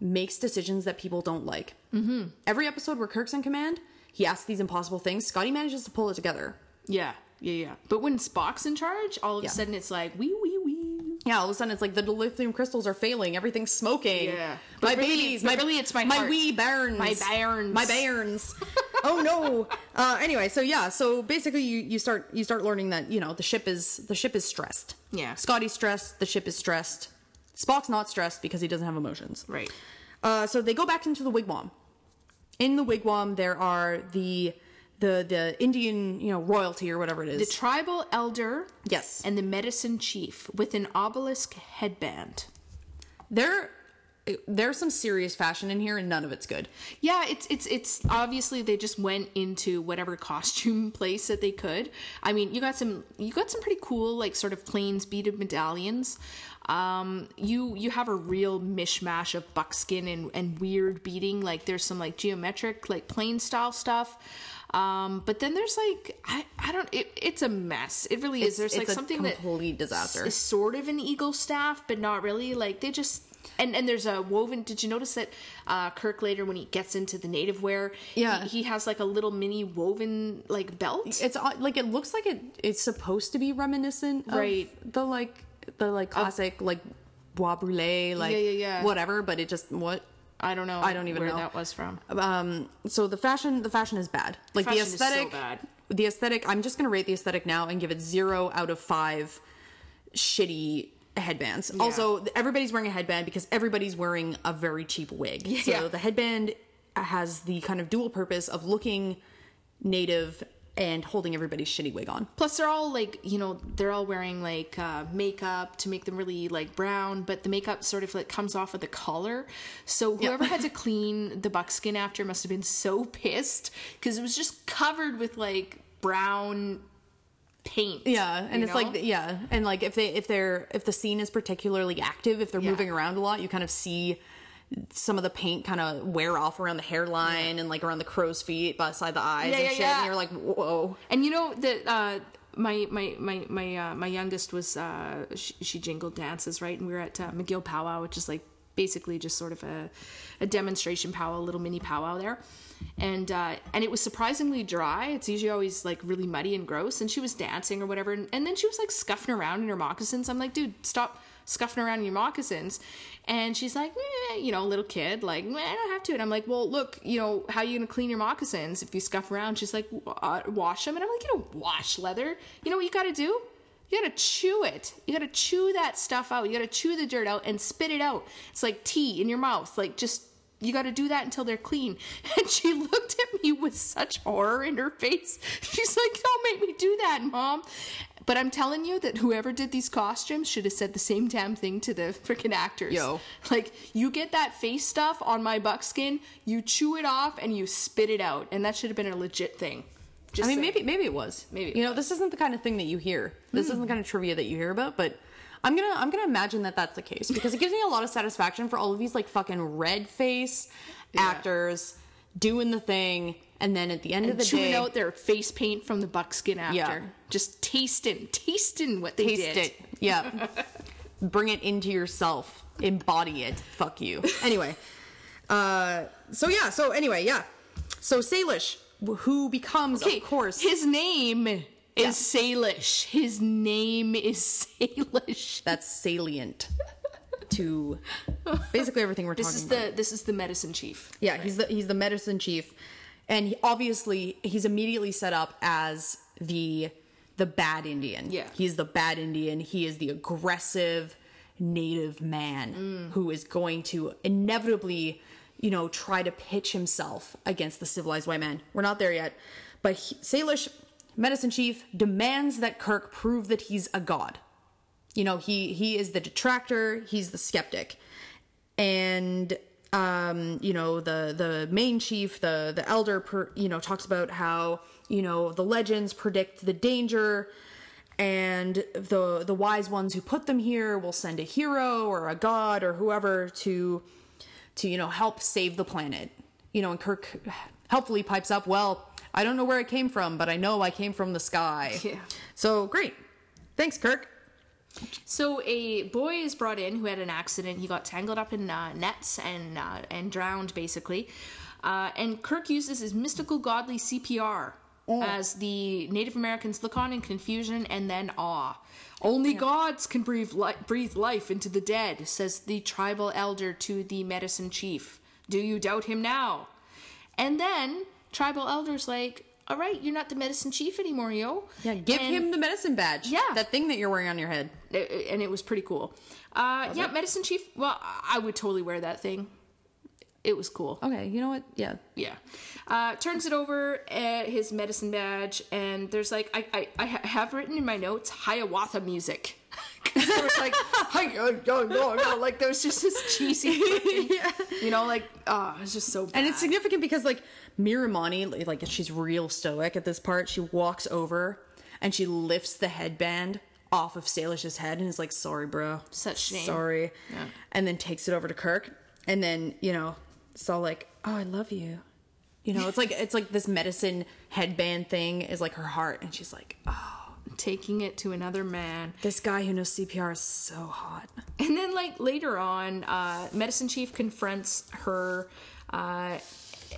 makes decisions that people don't like. Mm-hmm. Every episode where Kirk's in command, he asks these impossible things. Scotty manages to pull it together. Yeah. Yeah. Yeah. But when Spock's in charge, all of Yeah. a sudden it's like wee wee wee. Yeah, all of a sudden it's like the dilithium crystals are failing, everything's smoking. Yeah. my really- babies, my really it's my my heart. wee bairns, My bairns. my bairns. oh no. Uh, anyway, so yeah, so basically you you start you start learning that you know the ship is the ship is stressed. Yeah. Scotty's stressed. The ship is stressed. Spock's not stressed because he doesn't have emotions. Right. Uh, so they go back into the wigwam. in the wigwam there are the the the Indian you know royalty or whatever it is. The tribal elder yes, and the medicine chief with an obelisk headband. there there's some serious fashion in here, and none of it's good. Yeah, it's it's it's obviously they just went into whatever costume place that they could. I mean, you got some you got some pretty cool like sort of plains beaded medallions. Um, you you have a real mishmash of buckskin and and weird beading. Like there's some like geometric like plain style stuff. Um, but then there's like I, I don't it, it's a mess. It really is. It's- There's like it's a something that complete disaster. is sort of an eagle staff, but not really. Like they just and and there's a woven. Did you notice that uh, Kirk later when he gets into the native wear, Yeah. he, he has like a little mini woven like belt. It's like it looks like it it's supposed to be reminiscent of Right. the like the like classic like bois brulee like Yeah, yeah, yeah. whatever, but it just what I don't know. I don't even where know. that was from. um so the fashion the fashion is bad like the so aesthetic bad. the aesthetic i'm just gonna rate the aesthetic now and give it zero out of five shitty headbands also everybody's wearing a headband because everybody's wearing a very cheap wig Yeah. so the headband has the kind of dual purpose of looking native and holding everybody's shitty wig on Plus, they're all like you know they're all wearing like uh, makeup to make them really like brown, but the makeup sort of like comes off of the collar. So whoever had to clean the buckskin after must have been so pissed because it was just covered with like brown paint. Yeah, and it's know? like yeah, and like if they if they're if the scene is particularly active, if they're Yeah. moving around a lot, you kind of see some of the paint kind of wear off around the hairline and like around the crow's feet beside the eyes Yeah, and yeah, shit. yeah. And you're like, whoa. And you know that uh, my my my my uh, my youngest was uh, she, she jingled dances right, and we were at uh, McGill powwow, which is like basically just sort of a, a demonstration powwow, a little mini powwow there. And uh, and it was surprisingly dry. It's usually always like really muddy and gross. And she was dancing or whatever, and, and then she was like scuffing around in her moccasins. I'm like, dude, stop scuffing around in your moccasins. And she's like, you know, little kid, like, "Meh, I don't have to. And I'm like, well, look, you know, how you gonna clean your moccasins if you scuff around? She's like, uh, wash them. And I'm like, you don't wash leather. You know what you gotta do? You gotta chew it. You gotta chew that stuff out. You gotta chew the dirt out and spit it out. It's like tea in your mouth. Like just you gotta do that until they're clean. And she looked at me with such horror in her face. She's like, Don't make me do that, mom. But I'm telling you that whoever did these costumes should have said the same damn thing to the freaking actors. Yo. Like, you get that face stuff on my buckskin, you chew it off, and you spit it out. And that should have been a legit thing. Just I mean, saying. maybe maybe it was. Maybe it you know, was. this isn't the kind of thing that you hear. This hmm. isn't the kind of trivia that you hear about, but. I'm gonna I'm gonna imagine that that's the case because it gives me a lot of satisfaction for all of these like fucking red face actors doing the thing, and then at the end of the chewing day, out their face paint from the buckskin after. Yeah. Just tasting, tasting what they taste did. it. Yeah. Bring it into yourself. Embody it. Fuck you. Anyway. Uh so yeah, so anyway, yeah. So Salish, who becomes Okay, of course his name is Yeah. Salish. His name is Salish. that's salient to basically everything we're This talking is about. the this is the medicine chief. Yeah, he's the he's the medicine chief, and he, obviously he's immediately set up as the the bad Indian. Yeah. he's the bad Indian. He is the aggressive native man Mm. who is going to inevitably, you know, try to pitch himself against the civilized white man. We're not there yet, but he, Salish, medicine chief, demands that Kirk prove that he's a god. You know, he he is the detractor. He's the skeptic and um you know the the main chief the the elder per, you know talks about how you know the legends predict the danger and the the wise ones who put them here will send a hero or a god or whoever to to you know help save the planet you know and kirk helpfully pipes up well i don't know where it came from but i know i came from the sky Yeah. so great thanks kirk So a boy is brought in who had an accident. He got tangled up in uh, nets and uh, and drowned basically. Uh, and Kirk uses his mystical godly CPR as the Native Americans look on in confusion and then awe. Only gods can breathe li- breathe life into the dead, says the tribal elder to the medicine chief. Do you doubt him now? And then tribal elder's like, "All right, you're not the medicine chief anymore, yo." yeah give And- him the medicine badge Yeah. that thing that you're wearing on your head and it was pretty cool. Uh, yeah, medicine chief. Well, I would totally wear that thing. It was cool. Okay, you know what? Yeah. Yeah. Uh, turns it over at his medicine badge, and there's like, I, I, I have written in my notes Hiawatha music. there was like, hi, uh, no, no, no, like there's just this cheesy, fucking- you know, like, oh, it's just so bad. And it's significant because like Miramanee, like she's real stoic at this part. She walks over and she lifts the headband off of Salish's head and is like, "Sorry, bro. Such shame." Sorry." Yeah. And then takes it over to Kirk, and then you know, it's all like, "Oh, I love you." You know, it's like it's like this medicine headband thing is like her heart, and she's like, "Oh, taking it to another man. this guy who knows CPR is so hot." And then, like later on, uh, Medicine Chief confronts her. Uh,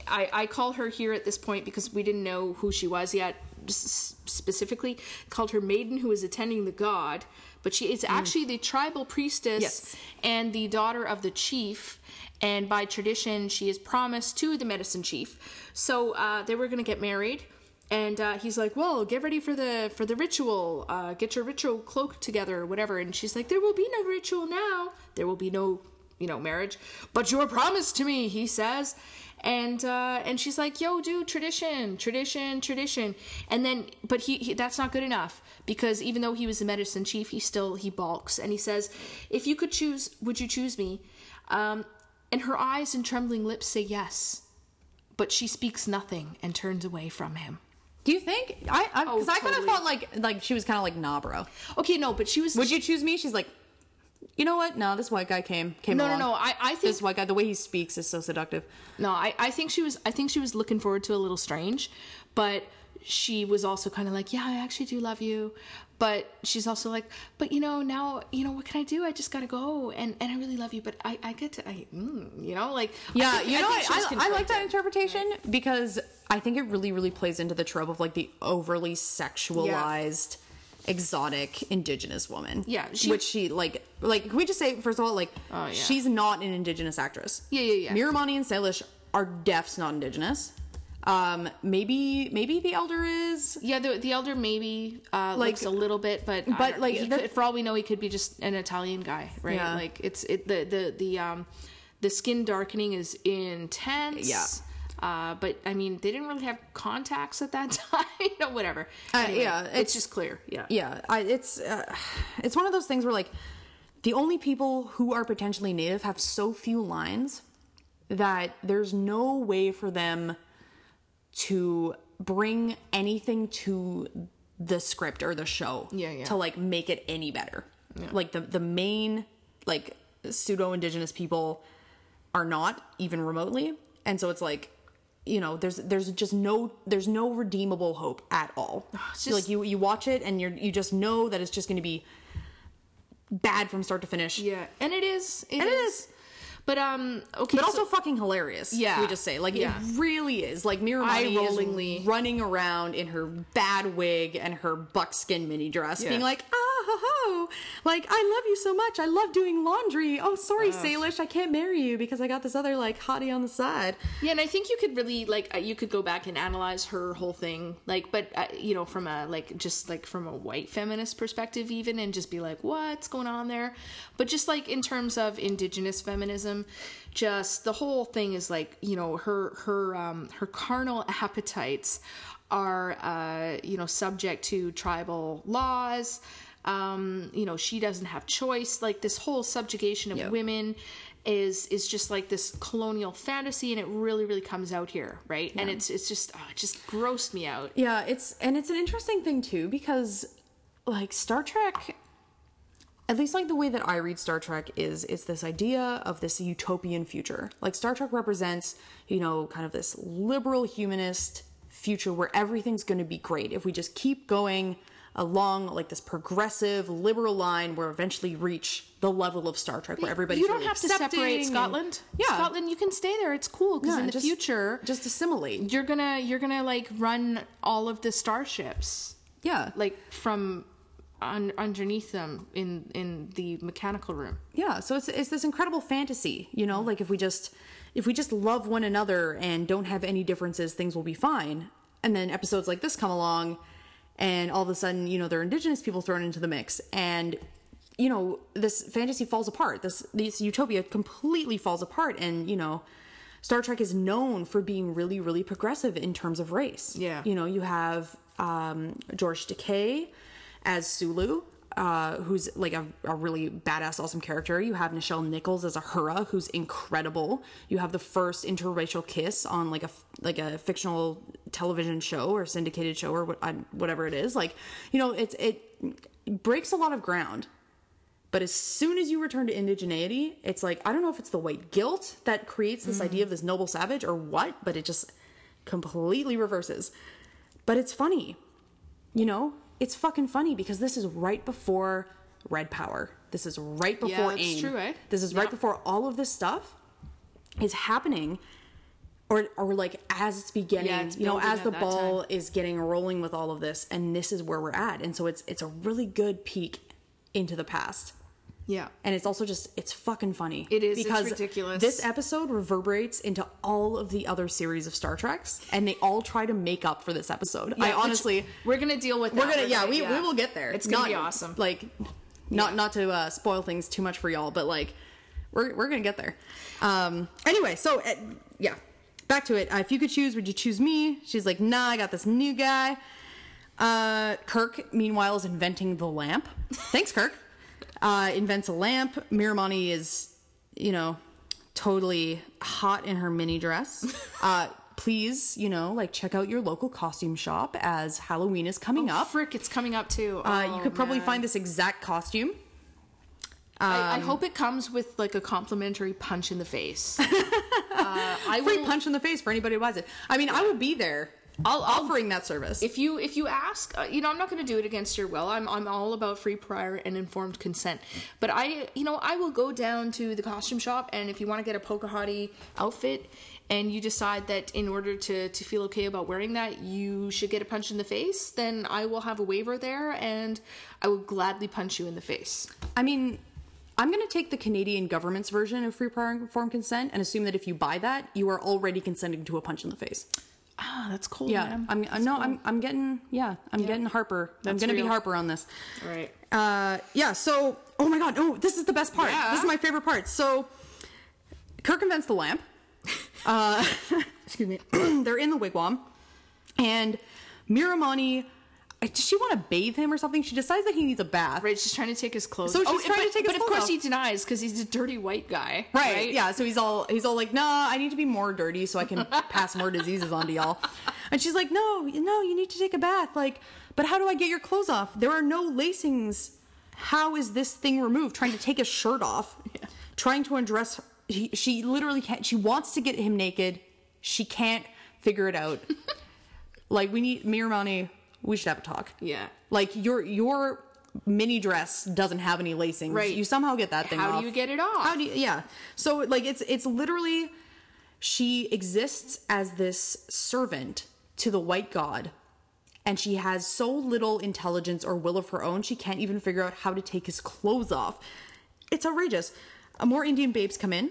I, I call her here at this point because we didn't know who she was yet. Specifically, called her maiden who is attending the god, but she is actually the tribal priestess Yes. and the daughter of the chief. And by tradition, she is promised to the medicine chief. So uh, they were going to get married and uh, he's like, "Well, get ready for the for the ritual. Uh, get your ritual cloak together, or whatever." And she's like, "There will be no ritual now. There will be no, you know, marriage. But your promise to me," he says. And uh, and she's like, "Yo, dude, tradition, tradition, tradition." And then, but he, he that's not good enough because even though he was the medicine chief, he still he balks and he says, "If you could choose, would you choose me?" Um, and her eyes and trembling lips say yes, but she speaks nothing and turns away from him. Do you think I? Because Oh, I, kind of thought like like she was kind of like, "Nah, bro." Okay, no, but she was. Would you choose me? She's like, you know what? No, this white guy came came. No, no, along. no. I, I think This white guy, the way he speaks is so seductive. no. I, I think she was. I think she was looking forward to a little strange, but she was also kind of like, yeah, I actually do love you, but she's also like, but you know, now you know what can I do? I just gotta go, and and I really love you, but I I get to I mm, you know like Yeah, I think- you know, I, I, I like that interpretation because I think it really, really plays into the trope of like the overly sexualized, exotic indigenous woman. Yeah, she- which she like, like can we just say first of all, like, Oh, yeah. she's not an indigenous actress. Yeah, yeah, yeah. Miramanee and Salish are defs not indigenous. Um, maybe, maybe the elder is. Yeah, the the elder maybe uh, Like- looks a little bit, but I but, don't- like, he the- could, for all we know, he could be just an Italian guy, right? Yeah. Like it's it the the the um the skin darkening is intense. Yeah. Uh, but I mean, they didn't really have contacts at that time. you know, whatever. Uh, Anyway, yeah, it's, it's- just clear. Yeah. yeah I, it's uh, it's one of those things where like the only people who are potentially native have so few lines that there's no way for them to bring anything to the script or the show Yeah, yeah. to like make it any better like the the main like pseudo indigenous people are not even remotely and so it's like you know there's there's just no there's no redeemable hope at all it's like you you watch it and you're you just know that it's just going to be bad from start to finish Yeah, and it is. And it is. But um, okay. but so- also fucking hilarious. Yeah. we just say like Yeah. it really is. Like Eye-rollingly. is running around in her bad wig and her buckskin mini dress, Yeah. being like, "Ah ho ho! Like I love you so much. I love doing laundry. Oh, sorry, Salish, I can't marry you because I got this other like hottie on the side." Yeah, and I think you could really like uh, you could go back and analyze her whole thing, like, but uh, you know, from a like just like from a white feminist perspective, even, and just be like, what's going on there? But just like in terms of indigenous feminism, just the whole thing is like you know her her um her carnal appetites are uh you know subject to tribal laws. Um, you know, she doesn't have choice. Like this whole subjugation of Yep. women is is just like this colonial fantasy and it really really comes out here right and it's it's just oh, it just grossed me out Yeah, it's and it's an interesting thing too because like Star Trek at least like the way that I read Star Trek is it's this idea of this utopian future. Like Star Trek represents, you know, kind of this liberal humanist future where everything's going to be great if we just keep going along like this progressive liberal line where eventually reach the level of Star Trek where everybody you don't have to separate and- Scotland Yeah. Scotland you can stay there it's cool because Yeah, in the just- future just assimilate. you're gonna you're gonna like run all of the starships Yeah. like from un- underneath them in in the mechanical room. Yeah so it's it's this incredible fantasy you know like if we just if we just love one another and don't have any differences things will be fine. And then episodes like this come along and all of a sudden you know there are indigenous people thrown into the mix. And you know this fantasy falls apart. This this utopia completely falls apart. And you know Star Trek is known for being really, really progressive in terms of race. Yeah. You know, you have um, George Takei as Sulu, uh, who's like a, a really badass, awesome character. You have Nichelle Nichols as Uhura, who's incredible. You have the first interracial kiss on like a like a fictional television show or syndicated show or what, whatever it is. Like, you know, it's it breaks a lot of ground. But as soon as you return to indigeneity, it's like I don't know if it's the white guilt that creates this idea of this noble savage or what, but it just completely reverses. But it's funny. You know, it's fucking funny because this is right before Red Power. This is right before that's AIM. true, eh? This is right before all of this stuff is happening or or like as it's beginning, Yeah, it's you know, as the ball time. is getting rolling with all of this and this is where we're at. And so it's it's a really good peek into the past. Yeah. And it's also just it's fucking funny. It is, because ridiculous. This episode reverberates into all of the other series of Star Treks, and they all try to make up for this episode. I Yeah, which honestly, we're gonna deal with. we're that. gonna yeah, we, we will get there. It's gonna Not- be awesome. Like, not not to uh, spoil things too much for y'all, but like, we're we're gonna get there. Um. Anyway, so uh, yeah, back to it. Uh, if you could choose, would you choose me? She's like, nah, I got this new guy. Uh, Kirk, meanwhile, is inventing the lamp. Thanks, Kirk. Uh, invents a lamp. Miramanee is, you know, totally hot in her mini dress. Uh, please, you know, like check out your local costume shop as Halloween is coming up. Frick, it's coming up too. Uh, Oh, you could probably man. find this exact costume. I, I hope it comes with like a complimentary punch in the face. uh, I Free will. punch in the face for anybody who buys it. I mean, I will be there. I'll- I'll- offering that service. If you if you ask, uh, you know, I'm not going to do it against your will. I'm I'm all about free, prior, and informed consent. But I, you know, I will go down to the costume shop, and if you want to get a Pocahontas outfit, and you decide that in order to to feel okay about wearing that, you should get a punch in the face, then I will have a waiver there, and I will gladly punch you in the face. I mean, I'm going to take the Canadian government's version of free prior informed consent and assume that if you buy that, you are already consenting to a punch in the face. Ah, that's cool. Yeah, man. I'm. That's no, cool. I'm. I'm getting. Yeah, I'm getting Harper. I'm going to be. Harper on this. All right. Uh, yeah. So, oh my god, oh, this is the best part. Yeah. This is my favorite part. So, Kirk invents the lamp. Uh, excuse me. They're in the wigwam, and Miramanee. Does she want to bathe him or something? She decides that he needs a bath. Right, she's trying to take his clothes. Off. So she's oh, trying to but, take his but of course off. he denies because he's a dirty white guy. Right, Yeah. So he's all he's all like, "Nah, I need to be more dirty so I can pass more diseases on to y'all." And she's like, "No, no, you need to take a bath. Like, but how do I get your clothes off? There are no lacings. How is this thing removed? Trying to take his shirt off, trying to undress. She, she literally can't. She wants to get him naked. She can't figure it out. like, we need Miramanee. We should have a talk. Yeah. Like your your mini dress doesn't have any lacings. Right. You somehow get that thing How do you get it off? How do you, yeah. So like it's it's literally she exists as this servant to the white god and she has so little intelligence or will of her own she can't even figure out how to take his clothes off. It's outrageous. More Indian babes come in.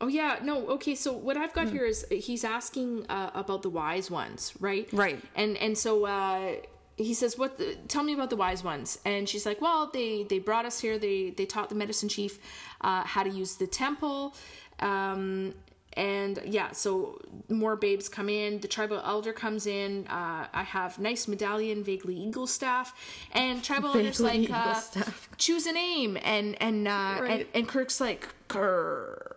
Oh yeah, no. Okay, so what I've got here is he's asking uh, about the wise ones, right? Right. And and so uh, he says, "What? The, tell me about the wise ones." And she's like, "Well, they they brought us here. They they taught the medicine chief uh, how to use the temple." Um, and yeah, so more babes come in. The tribal elder comes in. Uh, I have nice medallion, vaguely eagle staff, and tribal elder's like, uh, staff. choose a name, and and uh, and, Right. and Kirk's like, Kerr,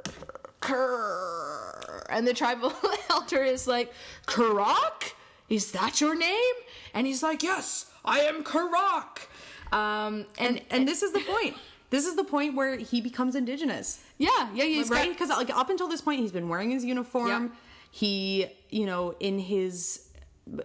Kerr, and the tribal elder is like, Kirok, is that your name? And he's like, Yes, I am Kirok. Um, and, And this is the point. This is the point where he becomes indigenous. yeah, yeah, he's right? Because like up until this point, he's been wearing his uniform. Yeah. He, you know, in his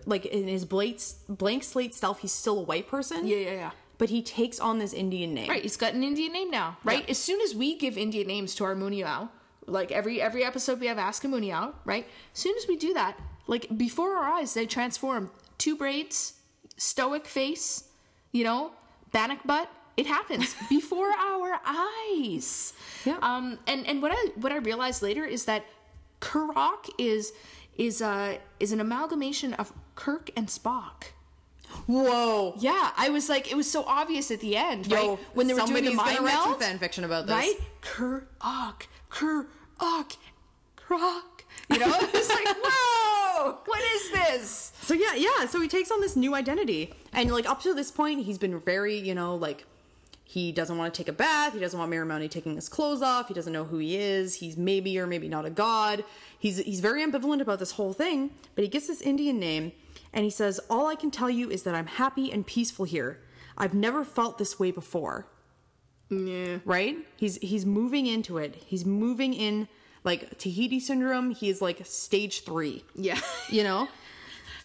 like in his blank blank slate self, he's still a white person. Yeah, yeah, yeah. But he takes on this Indian name. Right, he's got an Indian name now, right? Yeah. As soon as we give Indian names to our Muniao, like every every episode we have Ask a Muniao, right? As soon as we do that, like before our eyes, they transform. Two braids, stoic face, you know, bannock butt. It happens before our eyes. Yeah. Um, and and what I what I realized later is that Kirok is is uh is an amalgamation of Kirk and Spock. Whoa. Yeah, I was like, it was so obvious at the end, Yo, right? When they were doing the mind some fan fiction about this. right? Kirok, Kirok, rock. You know, it's like, whoa, what is this? So yeah, yeah. So he takes on this new identity, and like up to this point, he's been very, you know, like he doesn't want to take a bath. He doesn't want Miramanee taking his clothes off. He doesn't know who he is. He's maybe or maybe not a god. He's he's very ambivalent about this whole thing. But he gets this Indian name, and he says, "All I can tell you is that I'm happy and peaceful here. I've never felt this way before." Yeah. Right? He's he's moving into it. He's moving in like Tahiti syndrome. He is like stage three. Yeah. You know,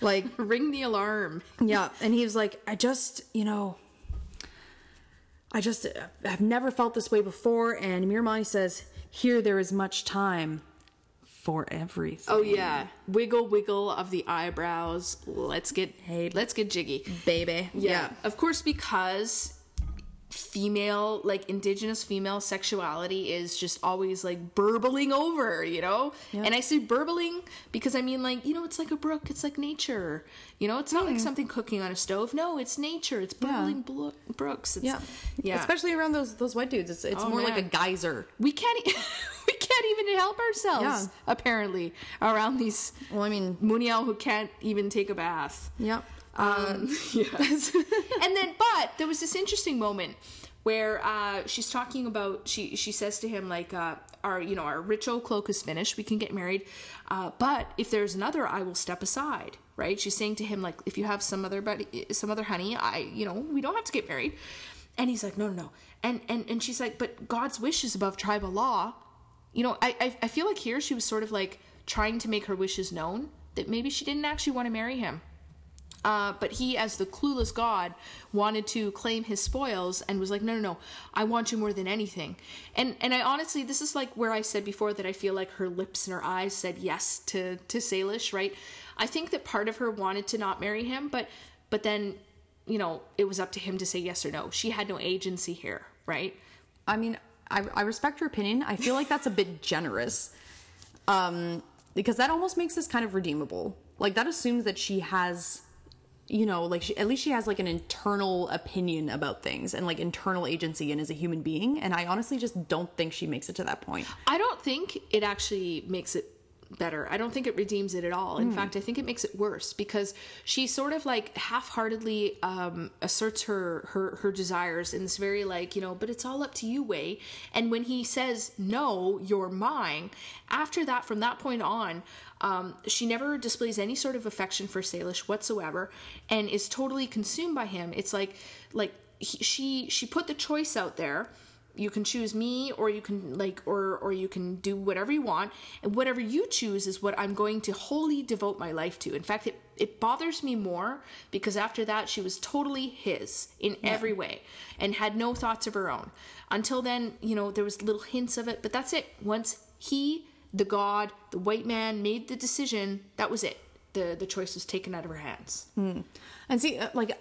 like Ring the alarm. yeah, and he was like, I just, you know, I just uh, have never felt this way before. And Miramanee says, Here there is much time for everything. Oh yeah, wiggle wiggle of the eyebrows. Let's get Hey. let's get jiggy. baby. Yeah. Of course, because female, like indigenous female sexuality is just always like burbling over, you know? And I say burbling because I mean, like, you know, it's like a brook, it's like nature. You know, it's not like mm. something cooking on a stove. No, it's nature. It's burbling blo- brooks. It's, yeah, Yeah. Especially around those those white dudes, it's it's Oh, more like a geyser. we can't, e- we can't even help ourselves, Yeah. apparently, around these Well, I mean, Muniel who can't even take a bath. yep. Um, yes. and then, but there was this interesting moment where uh, she's talking about. She she says to him like, uh, "Our you know our ritual cloak is finished. We can get married, uh, but if there's another, I will step aside." Right? She's saying to him like, "If you have some other buddy, some other honey, I you know we don't have to get married." And he's like, "No, no, no." And and and she's like, "But God's wish is above tribal law." You know, I I, I feel like here she was sort of like trying to make her wishes known that maybe she didn't actually want to marry him. Uh, but he, as the clueless god, wanted to claim his spoils and was like, "No, no, no! I want you more than anything." And and I honestly, this is like where I said before that I feel like her lips and her eyes said yes to to Salish, right? I think that part of her wanted to not marry him, but but then, you know, it was up to him to say yes or no. She had no agency here, right? I mean, I, I respect your opinion. I feel like that's a bit generous. Um, because that almost makes this kind of redeemable. Like that assumes that she has, you know, like she, at least she has like an internal opinion about things and like internal agency and is a human being. And I honestly just don't think she makes it to that point. I don't think it actually makes it better. I don't think it redeems it at all. In fact, I think it makes it worse because she sort of like half-heartedly um, asserts her her her desires in this very like you know, but it's all up to you way. And when he says no, you're mine. After that, from that point on. Um, she never displays any sort of affection for Salish whatsoever, and is totally consumed by him. It's like, like he, she she put the choice out there, you can choose me or you can like or or you can do whatever you want. And whatever you choose is what i'm going to wholly devote my life to. In fact it it bothers me more because after that she was totally his in every way and had no thoughts of her own. Until then you know there was little hints of it but that's it. Once he the god the white man made the decision that was it the the choice was taken out of her hands And see, uh, like,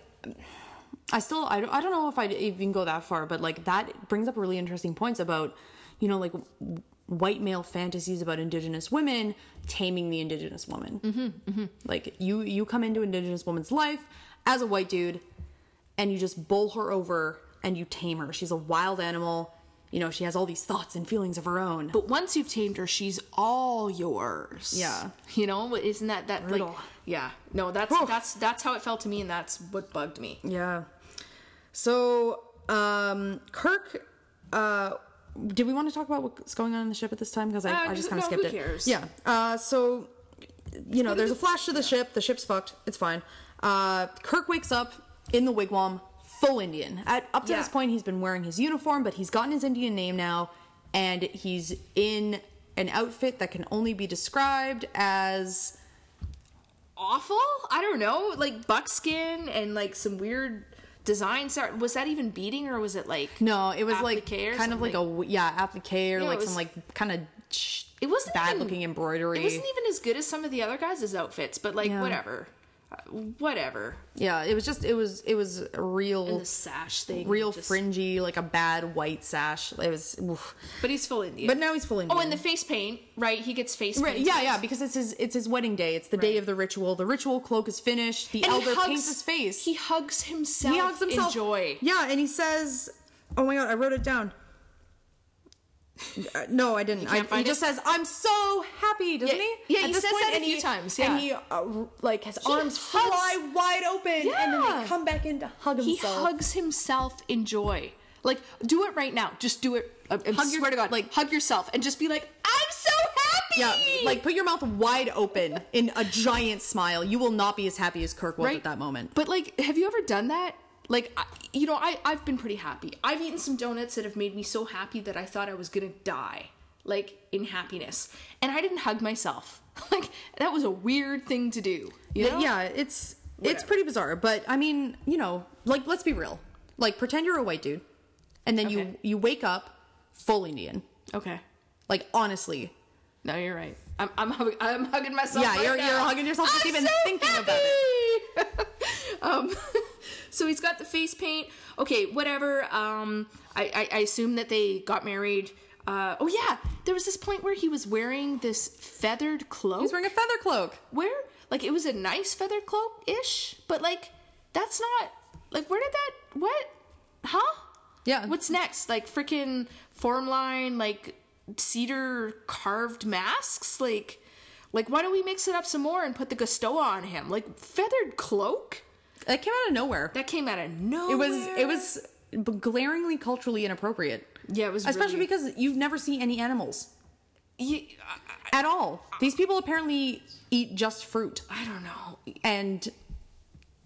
I still, I don't, I don't know if I'd even go that far, but like that brings up really interesting points about, you know, like white male fantasies about indigenous women taming the indigenous woman. Mm-hmm, Like you, you come into indigenous woman's life as a white dude, and you just bowl her over and you tame her. She's a wild animal. You know, she has all these thoughts and feelings of her own. But once you've tamed her, she's all yours. Yeah. You know, isn't that that Brutal. like yeah. No, that's Whew. that's that's how it felt to me and that's what bugged me. Yeah. So, um, Kirk, uh, did we want to talk about what's going on in the ship at this time? Because I, Uh, I just kind no, of skipped who it. Yeah. Uh, so, you know, there's a flash to the ship. The ship's fucked. It's fine. Uh, Kirk wakes up in the wigwam, full Indian. At, up to Yeah. this point, he's been wearing his uniform, but he's gotten his Indian name now, and he's in an outfit that can only be described as Awful? I don't know, like buckskin and like some weird designs. Are- Was that even beating or was it like no, it was like kind of like a yeah applique or Yeah, like was- some like kind of It wasn't bad even- looking embroidery. It wasn't even as good as some of the other guys' outfits, but like Yeah. whatever, whatever. Yeah, it was just it was it was a real And the sash thing, real just- fringy like a bad white sash. It was, oof. But he's full Indian. but now he's full Indian. Oh, and the face paint, right? He gets face Right, paint. yeah, yeah, because it's his it's his wedding day. It's the day of the ritual. The ritual cloak is finished. The And he elder hugs- paints his face. He hugs himself. he hugs himself. In joy. Yeah, and he says, "Oh my god, I wrote it down." Uh, no, I didn't. I, can't find he just says, "I'm so happy," doesn't Yeah, he? yeah, At he says point, that a few he- times, and he uh, like his arms hugs- fly wide open, and then they come back in to hug himself. He hugs himself in joy. Like, do it right now. Just do it. I, I Hug your- swear to God, like- hug yourself and just be like, "I'm so happy." Yeah, like put your mouth wide open in a giant smile. You will not be as happy as Kirk was right at that moment. But like, have you ever done that? Like, I, you know, I I've been pretty happy. I've eaten some donuts that have made me so happy that I thought I was gonna die, like in happiness, and I didn't hug myself. Like that was a weird thing to do. You know? Yeah, it's it's pretty bizarre. But I mean, you know, like let's be real. Like pretend you're a white dude, and then you Okay. you wake up full Indian. Okay. Like honestly, No, you're right. I'm I'm, hug- I'm hugging myself. Yeah, right you're- now. you're hugging yourself just I'm even so thinking about it. um, so he's got the face paint. Okay, whatever. Um, I, I I assume that they got married. Uh, oh yeah, there was this point where he was wearing this feathered cloak. he's wearing a feather cloak. where like it was a nice feathered cloak ish, but like that's not like where did that what? Huh? Yeah. What's next? Like freaking form line, like cedar carved masks? Like like why don't we mix it up some more and put the Gustoweh on him? Like feathered cloak? That came out of nowhere. That came out of nowhere. It was it was glaringly culturally inappropriate. Yeah, it was Especially really- because you've never seen any animals Ye- I, at all. These people apparently eat just fruit, I don't know. and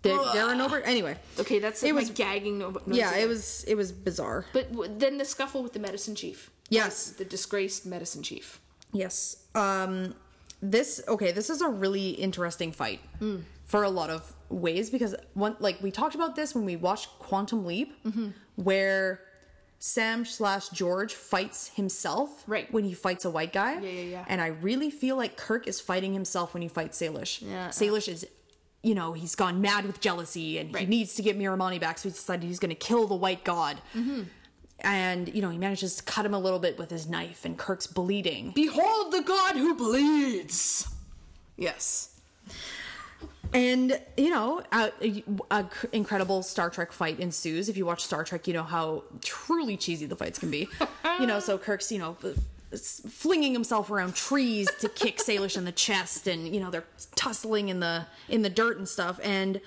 there, there are no bird. Anyway, Okay, that's It my was- gagging no- noise. yeah, it was it was bizarre. But w- then the scuffle with the medicine chief. Yes. the disgraced medicine chief. Yes. Um this okay, this is a really interesting fight for a lot of ways because one like we talked about this when we watched Quantum Leap, where Sam slash George fights himself Right. when he fights a white guy. Yeah, yeah, yeah. And I really feel like Kirk is fighting himself when he fights Salish. Yeah. Salish is you know, he's gone mad with jealousy and he needs to get Miramanee back, so he's decided he's gonna kill the white god. Mm-hmm. And, you know, he manages to cut him a little bit with his knife, and Kirk's bleeding. Behold the god who bleeds. Yes. And you know, a, a, a incredible Star Trek fight ensues. If you watch Star Trek, you know how truly cheesy the fights can be. you know, so Kirk's you know flinging himself around trees to kick Salish in the chest, and you know they're tussling in the in the dirt and stuff. And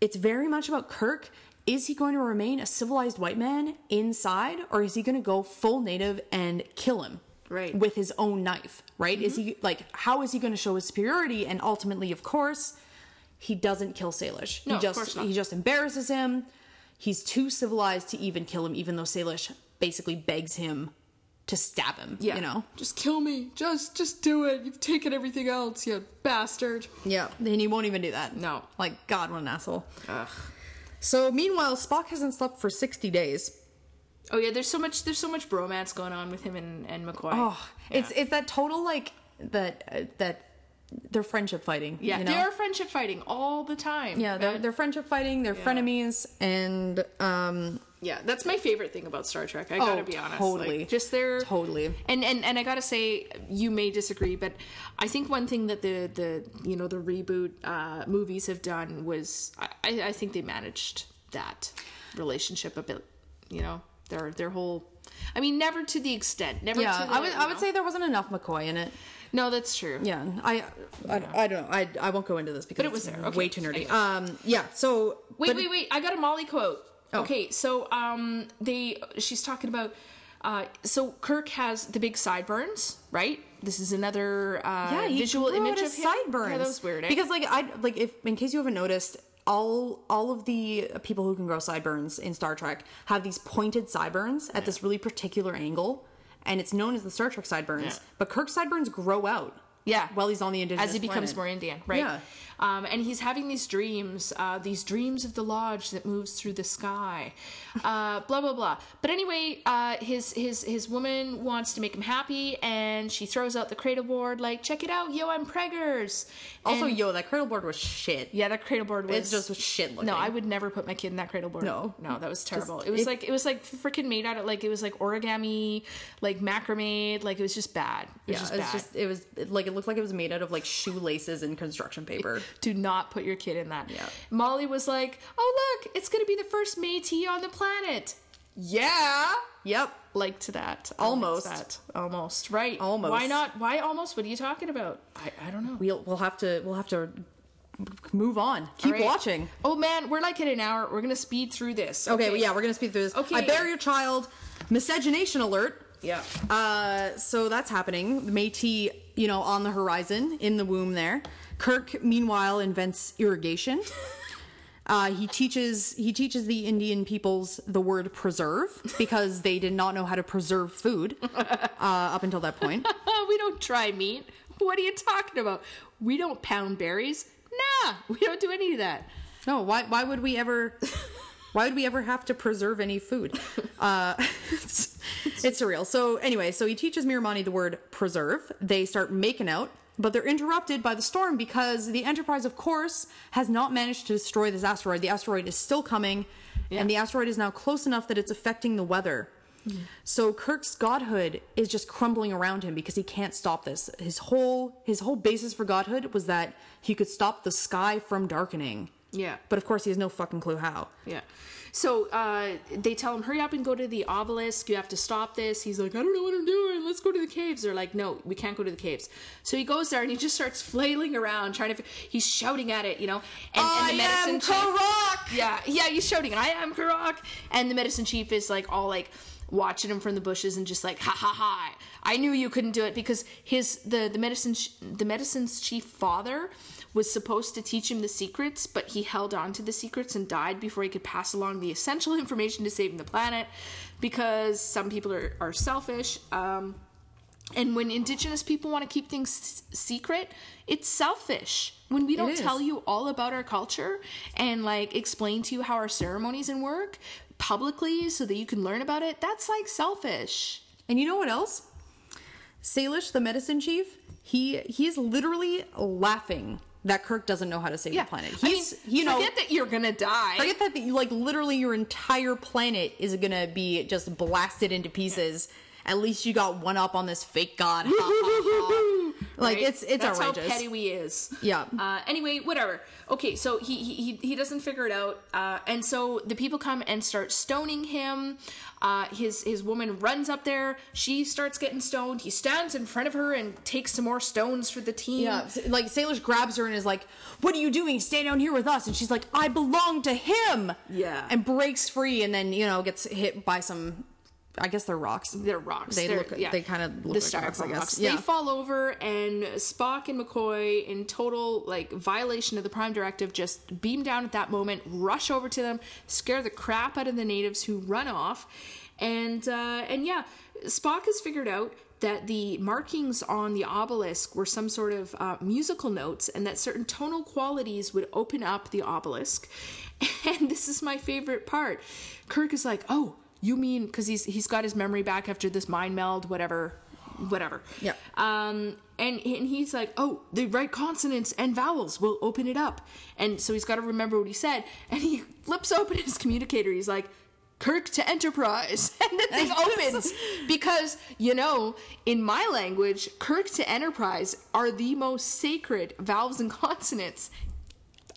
it's very much about Kirk. Is he going to remain a civilized white man inside, or is he going to go full native and kill him? Right. with his own knife, right? Is mm-hmm. he like how is he going to show his superiority? And ultimately, of course, he doesn't kill Salish. No, he of just course not. he just embarrasses him. He's too civilized to even kill him, even though Salish basically begs him to stab him. Yeah. You know? Just kill me. Just just do it. You've taken everything else, you bastard. Yeah. And he won't even do that. No. Like, God, what an asshole. Ugh. So meanwhile, Spock hasn't slept for sixty days. Oh yeah, there's so much there's so much bromance going on with him and, and McCoy. Oh, it's it's that total like that uh, that they're friendship fighting. yeah, you know? they're friendship fighting all the time. yeah, they're, they're friendship fighting. They're frenemies, and um, Yeah, that's my favorite thing about Star Trek. I gotta Oh, be honest. totally. Like, just their Totally. And and and I gotta say, you may disagree, but I think one thing that the the you know the reboot uh, movies have done was I, I think they managed that relationship a bit. You know, their their whole. I mean, never to the extent. Never. yeah, to the, I would you I would say there wasn't enough McCoy in it. No. That's true. Yeah, I I, I don't know. I I won't go into this because But it was there. Okay. way too nerdy. Um, yeah. So Wait, but- wait, wait! I got a Molly quote. Oh. Okay, so um, they she's talking about. Uh, so Kirk has the big sideburns, right? This is another uh, Yeah, visual image of him. sideburns. Yeah, that was weird. Eh? Because like I like if in case you haven't noticed, all all of the people who can grow sideburns in Star Trek have these pointed sideburns at this really particular angle, and it's known as the Star Trek sideburns. Yeah. But Kirk's sideburns grow out. yeah, While he's on the indigenous as he becomes planet. more Indian, right? Yeah. Um, and he's having these dreams, uh, these dreams of the lodge that moves through the sky, uh, blah blah blah. But anyway, uh, his his his woman wants to make him happy, and she throws out the cradle board like, "Check it out, yo, I'm preggers." Also, And- yo, that cradle board was shit. Yeah, that cradle board was It's just was shit looking. No, I would never put my kid in that cradle board. No. no, that was terrible. Just- it was it- like it was like freaking made out of like it was like origami, like macrame, like it was just bad. It was Yeah, just it's bad. just it was like it looked like it was made out of like shoelaces and construction paper. Do not put your kid in that. Yeah. Molly was like, "Oh look, it's gonna be the first Métis on the planet." Yeah, Yep. Like to that. Almost. that. Almost. Right. Almost. Why not? Why almost? What are you talking about? I, I don't know. We'll we'll have to we'll have to move on. Keep right. watching. Oh man, we're like in an hour. We're gonna speed through this. Okay, well, yeah, we're gonna speed through this. Okay. I bear your child. Miscegenation alert. Yeah. Uh, so that's happening. The Métis, you know, on the horizon in the womb there. Kirk, meanwhile, invents irrigation. Uh, he teaches he teaches the Indian peoples the word preserve because they did not know how to preserve food uh, up until that point. we don't try meat. What are you talking about? We don't pound berries. Nah, we don't do any of that. No, why why would we ever why would we ever have to preserve any food? Uh, it's, it's surreal. So anyway, so he teaches Miramanee the word preserve. They start making out, but they're interrupted by the storm because the Enterprise, of course, has not managed to destroy this asteroid. The asteroid is still coming, and the asteroid is now close enough that it's affecting the weather. Mm-hmm. So Kirk's godhood is just crumbling around him because he can't stop this. His whole his whole basis for godhood was that he could stop the sky from darkening. Yeah. But of course, he has no fucking clue how. Yeah. So uh, they tell him, hurry up and go to the obelisk. You have to stop this. He's like, I don't know what I'm doing. Let's go to the caves. They're like, no, we can't go to the caves. So he goes there and he just starts flailing around, trying to. He's shouting at it, you know. And, and the medicine chief, Yeah, yeah, he's shouting, I am Kirok. And the medicine chief is like all like watching him from the bushes and just like, ha ha ha. I knew you couldn't do it because his the the medicine the medicine's chief father was supposed to teach him the secrets, but he held on to the secrets and died before he could pass along the essential information to saving the planet because some people are, are selfish. Um, and when indigenous people want to keep things s- secret, it's selfish. When we don't tell you all about our culture and like explain to you how our ceremonies and work publicly so that you can learn about it, that's like selfish. And you know what else? Salish, the medicine chief, he he is literally laughing that Kirk doesn't know how to save the planet. I mean, He's you know forget that you're gonna die. forget that the- like literally your entire planet is gonna be just blasted into pieces. At least you got one up on this fake god. Like right? it's it's That's outrageous. how petty we is. Yeah. Uh, anyway, whatever. Okay, so he he he- he doesn't figure it out, uh, and so the people come and start stoning him. Uh, his his woman runs up there. She starts getting stoned. He stands in front of her and takes some more stones for the team. Yeah, like Salish grabs her and is like, "What are you doing? Stay down here with us." And she's like, "I belong to him." Yeah. and breaks free, and then you know gets hit by some. I guess they're rocks. They're rocks. They They're- look- yeah. they kinda look the like rocks, I styrofoam guess. rocks. Yeah. They fall over, and Spock and McCoy, in total like violation of the Prime Directive, just beam down at that moment, rush over to them, scare the crap out of the natives who run off, and uh, and yeah, Spock has figured out that the markings on the obelisk were some sort of uh, musical notes and that certain tonal qualities would open up the obelisk and this is my favorite part kirk is like oh you mean because he's he's got his memory back after this mind meld whatever whatever Yeah. um and and he's like oh the right consonants and vowels will open it up and so he's got to remember what he said and he flips open his communicator he's like Kirk to Enterprise, and the thing opens because you know, in my language, Kirk to Enterprise are the most sacred vowels and consonants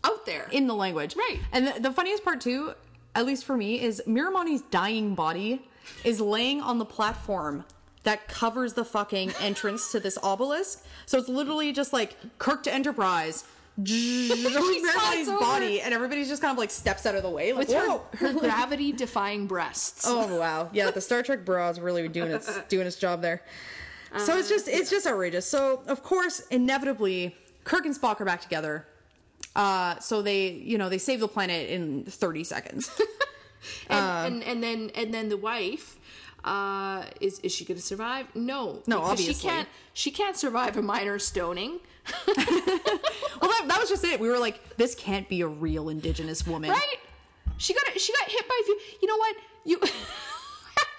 out there. in the language. Right. And the, the funniest part too, at least for me, is Miramanee's dying body is laying on the platform that covers the fucking entrance to this obelisk. So it's literally just like Kirk to Enterprise. Miramanee's body, and everybody's just kind of like steps out of the way. Like, with her, her gravity defying breasts. Oh wow! Yeah, the Star Trek bra is really doing its doing its job there. So it's uh, just it's just outrageous. So of course, inevitably, Kirk and Spock are back together. Uh, so they you know they save the planet in thirty seconds. and, and and then and then the wife uh is is she going to survive no No, obviously. she can't she can't survive a minor stoning well, that, that was just it. We were like, this can't be a real Indigenous woman. right she got she got hit by a few you know what you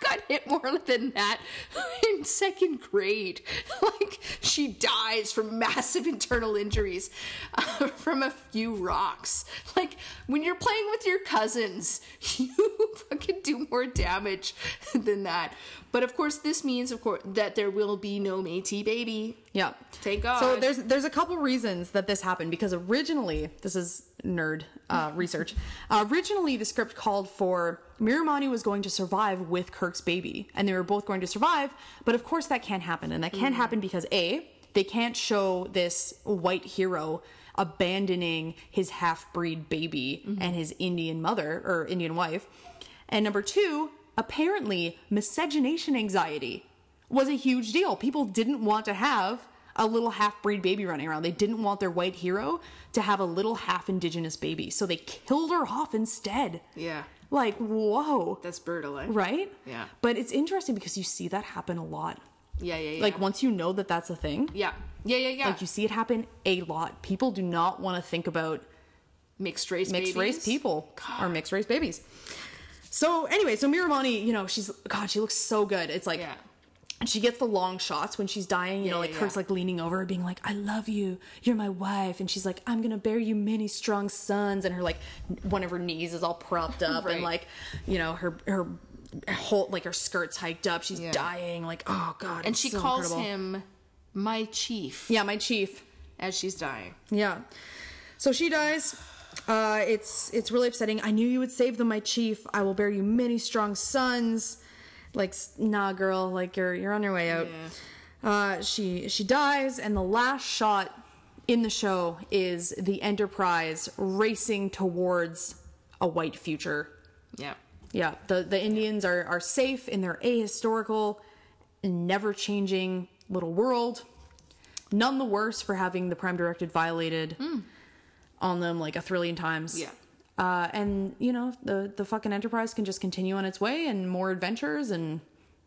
got hit more than that in second grade like she dies from massive internal injuries uh, from a few rocks like when you're playing with your cousins you fucking do more damage than that but of course this means of course that there will be no Métis baby Yeah. Thank God. So there's there's a couple reasons that this happened because originally this is nerd uh, research. Uh, originally, the script called for Miramanee was going to survive with Kirk's baby, and they were both going to survive. But of course, that can't happen, and that can't happen because a they can't show this white hero abandoning his half breed baby and his Indian mother or Indian wife. And number two, apparently, miscegenation anxiety was a huge deal. People didn't want to have a little half breed baby running around. They didn't want their white hero to have a little half indigenous baby. So they killed her off instead. Yeah. Like, whoa. That's brutal, eh? Right? Yeah. But it's interesting because you see that happen a lot. Yeah, yeah, yeah. Like, once you know that that's a thing, yeah. Yeah, yeah, yeah. like you see it happen a lot. People do not want to think about mixed race mixed babies. race people or mixed race babies. So anyway, so Miramanee, you know, she's God, she looks so good. It's like Yeah. And she gets the long shots when she's dying, you know, like yeah, Kirk's yeah. like leaning over her, being like, I love you, you're my wife. And she's like, I'm gonna bear you many strong sons. And her like one of her knees is all propped up Right. and like, you know, her her whole like her skirt's hiked up, she's dying, like, oh god. And she so calls incredible. him my chief Yeah, my chief. as she's dying. Yeah. So she dies. Uh, it's it's really upsetting. I knew you would save them, my chief. I will bear you many strong sons. Like, nah, girl. Like you're you're on your way out. Uh, she she dies, and the last shot in the show is the Enterprise racing towards a white future. Yeah. Yeah, the the Indians are are safe in their ahistorical, never changing little world. None the worse for having the Prime Directive violated on them like a trillion times. Yeah. Uh, and you know the the fucking Enterprise can just continue on its way and more adventures and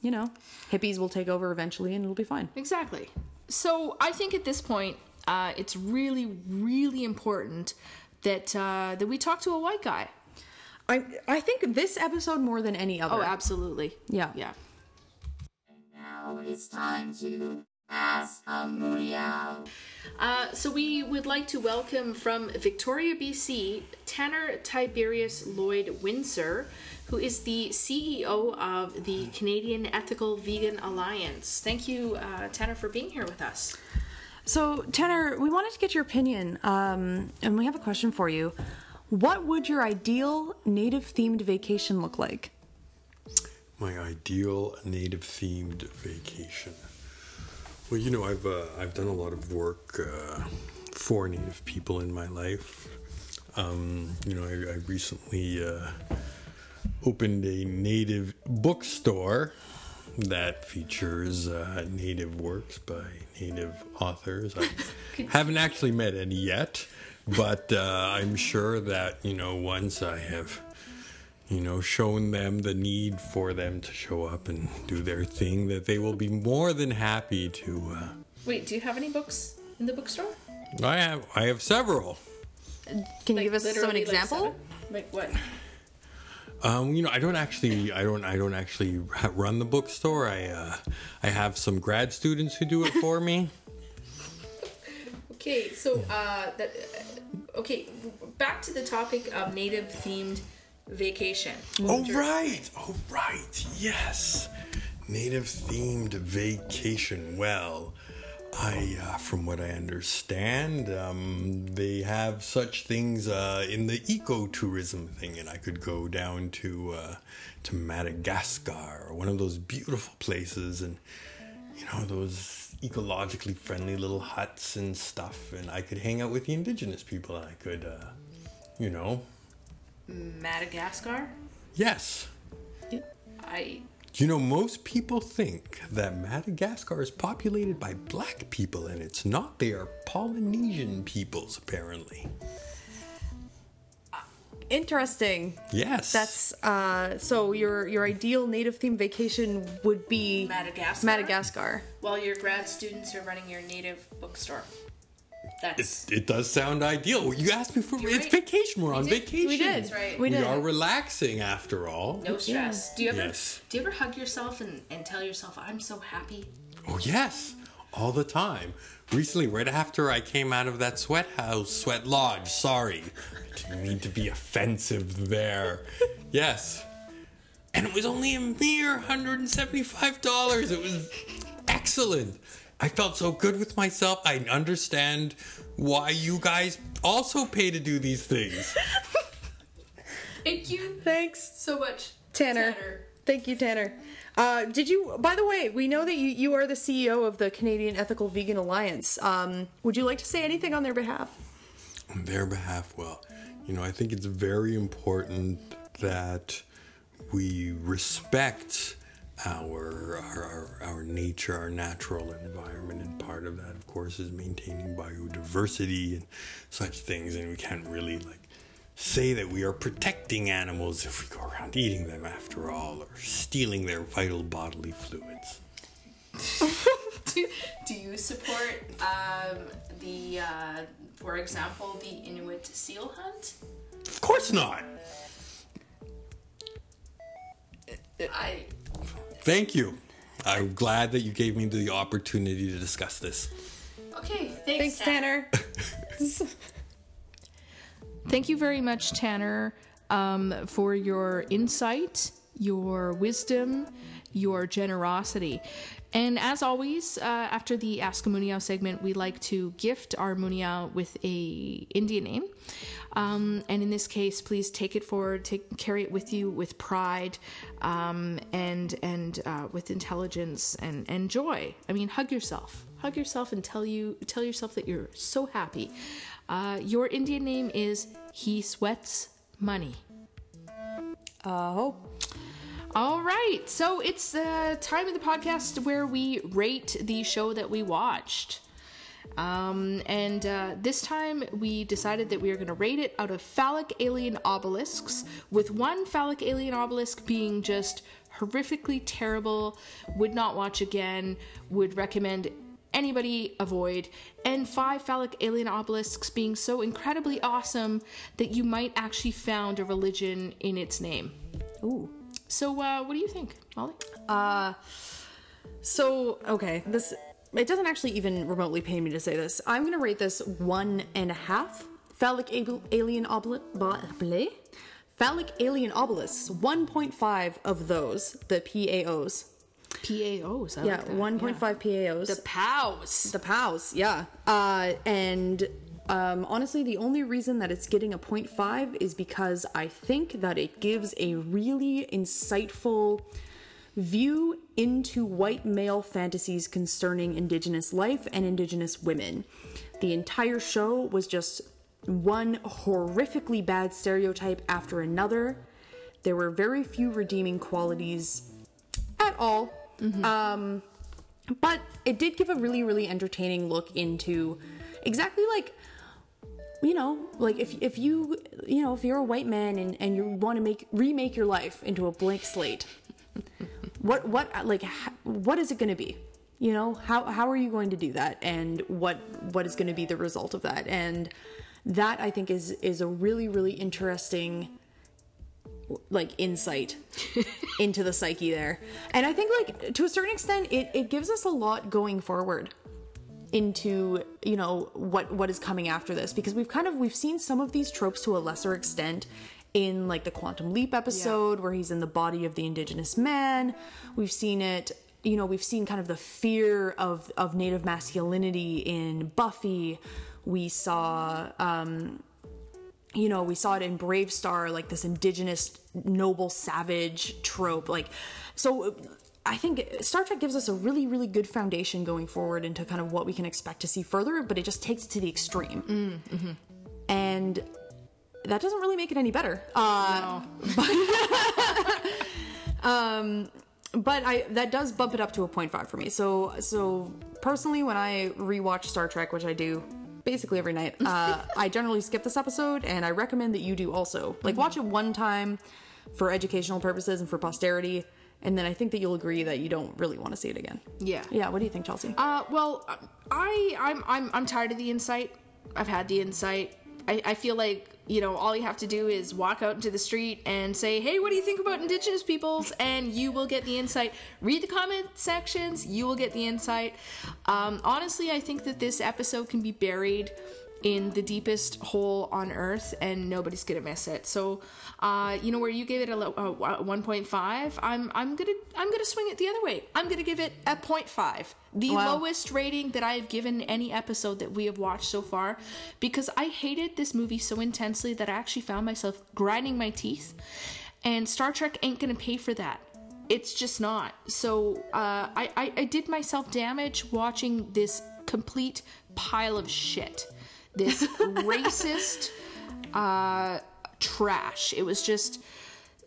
you know hippies will take over eventually and it'll be fine. Exactly. So I think at this point, uh, it's really, really important that uh, that we talk to a white guy. I I think this episode more than any other. Oh, absolutely. Yeah. Yeah. Now it's time to ask a Muniao. Uh, so we would like to welcome from Victoria, BC, Tanner Tiberius Lloyd Windsor, who is the CEO of the Canadian Ethical Vegan Alliance. Thank you, uh, Tanner, for being here with us. So, Tanner, we wanted to get your opinion, um, and we have a question for you. What would your ideal native themed vacation look like? My ideal native themed vacation. Well, you know, I've uh, I've done a lot of work uh, for Native people in my life. Um, you know, I, I recently uh, opened a Native bookstore that features uh, Native works by Native authors. I haven't actually met any yet, but uh, I'm sure that you know once I have you know, shown them the need for them to show up and do their thing, that they will be more than happy to. Uh, Wait, do you have any books in the bookstore? I have, I have several. Can you give us some literally, like, example? seven? Like what? Um, you know, I don't actually, I don't, I don't actually run the bookstore. I, uh, I have some grad students who do it for me. Okay, so uh, that uh, okay. Back to the topic of native themed vacation. Oh right, oh right, yes. Native themed vacation. Well, I, uh, from what I understand, um, they have such things uh, in the ecotourism thing, and I could go down to uh, to Madagascar, or one of those beautiful places, and you know those ecologically friendly little huts and stuff, and I could hang out with the indigenous people, and I could, uh, you know, Madagascar. yes. I You know, most people think that Madagascar is populated by black people, and it's not. They are Polynesian peoples, apparently. Interesting. Yes. That's uh, so your your ideal native themed vacation would be Madagascar? Madagascar. while your grad students are running your native bookstore. That's It, it does sound ideal. You asked me for You're it's right. vacation. We're on did. vacation. We did. That's right. We We did. are relaxing after all. no stress. Do you ever Yes. do you ever hug yourself and, and tell yourself I'm so happy? Oh yes, all the time. Recently, right after I came out of that sweat house, sweat lodge. Sorry, I didn't mean to be offensive there. yes, and it was only a mere hundred and seventy-five dollars. It was excellent. I felt so good with myself. I understand why you guys also pay to do these things. Thank you Thanks, so much, Tanner. Thank you, Tanner. Uh, did you? By the way, we know that you, you are the CEO of the Canadian Ethical Vegan Alliance. Um, would you like to say anything on their behalf? on their behalf, well, you know, I think it's very important that we respect our, our our nature, our natural environment, and part of that, of course, is maintaining biodiversity and such things. And we can't really like say that we are protecting animals if we go around eating them, after all, or stealing their vital bodily fluids. do, do you support um, the, uh, for example, the Inuit seal hunt? Of course not. I Thank you. I'm glad that you gave me the opportunity to discuss this. okay. Thanks, Thanks, Tanner. Thank you very much, Tanner, um, for your insight, your wisdom, your generosity. And as always, uh, after the Ask a Muniao segment, we like to gift our Muniao with a Indian name. Um, and in this case, please take it forward, take carry it with you with pride, um, and and uh, with intelligence and, and joy. I mean, hug yourself, hug yourself, and tell you tell yourself that you're so happy. Uh, your Indian name is He Sweats Money. Oh, All right, so it's the time of the podcast where we rate the show that we watched. Um, and uh, this time we decided that we are going to rate it out of phallic alien obelisks, with one phallic alien obelisk being just horrifically terrible, would not watch again, would recommend anybody avoid, and five phallic alien obelisks being so incredibly awesome that you might actually found a religion in its name. ooh. So, uh, what do you think, Molly? Uh, So okay, this it doesn't actually even remotely pain me to say this. I'm gonna rate this one and a half phallic ab- alien obelisk. Phallic alien obelisks. 1.5 of those, the PAOs. PAOs. I Yeah, like that. 1.5 PAOs. The POWs. The POWs, yeah. Uh, and um, honestly, the only reason that it's getting a 0.5 is because I think that it gives a really insightful view into white male fantasies concerning Indigenous life and Indigenous women. The entire show was just one horrifically bad stereotype after another. There were very few redeeming qualities at all. Um, but it did give a really, really entertaining look into exactly like you know like if, if you you know if you're a white man and, and you want to make remake your life into a blank slate what what like what is it going to be? You know how how are you going to do that? And what what is going to be the result of that? And that i think is is a really really interesting like insight into the psyche there. And i think like to a certain extent it, it gives us a lot going forward into you know what what is coming after this because we've kind of we've seen some of these tropes to a lesser extent in like the quantum leap episode where he's in the body of the indigenous man we've seen it you know we've seen kind of the fear of of native masculinity in buffy we saw um you know, we saw it in BraveStarr, like this indigenous noble savage trope. Like, so I think Star Trek gives us a really, really good foundation going forward into kind of what we can expect to see further, but it just takes it to the extreme. And that doesn't really make it any better. Uh, but I that does bump it up to a 0.5 for me. So so personally, when I rewatch Star Trek, which I do basically every night, uh, I generally skip this episode, and I recommend that you do also. Like watch it one time for educational purposes and for posterity, and then I think that you'll agree that you don't really want to see it again. Yeah. Yeah. What do you think, Chelsea? Uh, well, I I'm I'm I'm tired of the insight. I've had the insight. I, I feel like you know all you have to do is walk out into the street and say, "Hey, what do you think about Indigenous peoples?" and you will get the insight. Read the comment sections, you will get the insight. Um, honestly, I think that this episode can be buried in the deepest hole on earth and nobody's gonna miss it. So uh, you know where you gave it a, lo- a 1.5 i'm i'm gonna i'm gonna swing it the other way. I'm gonna give it a 0.5 the Wow. lowest rating that i've given any episode that we have watched so far because i hated this movie so intensely that i actually found myself grinding my teeth and star trek ain't gonna pay for that. It's just not. So uh, I, I I did myself damage watching this complete pile of shit, this racist uh, trash. It was just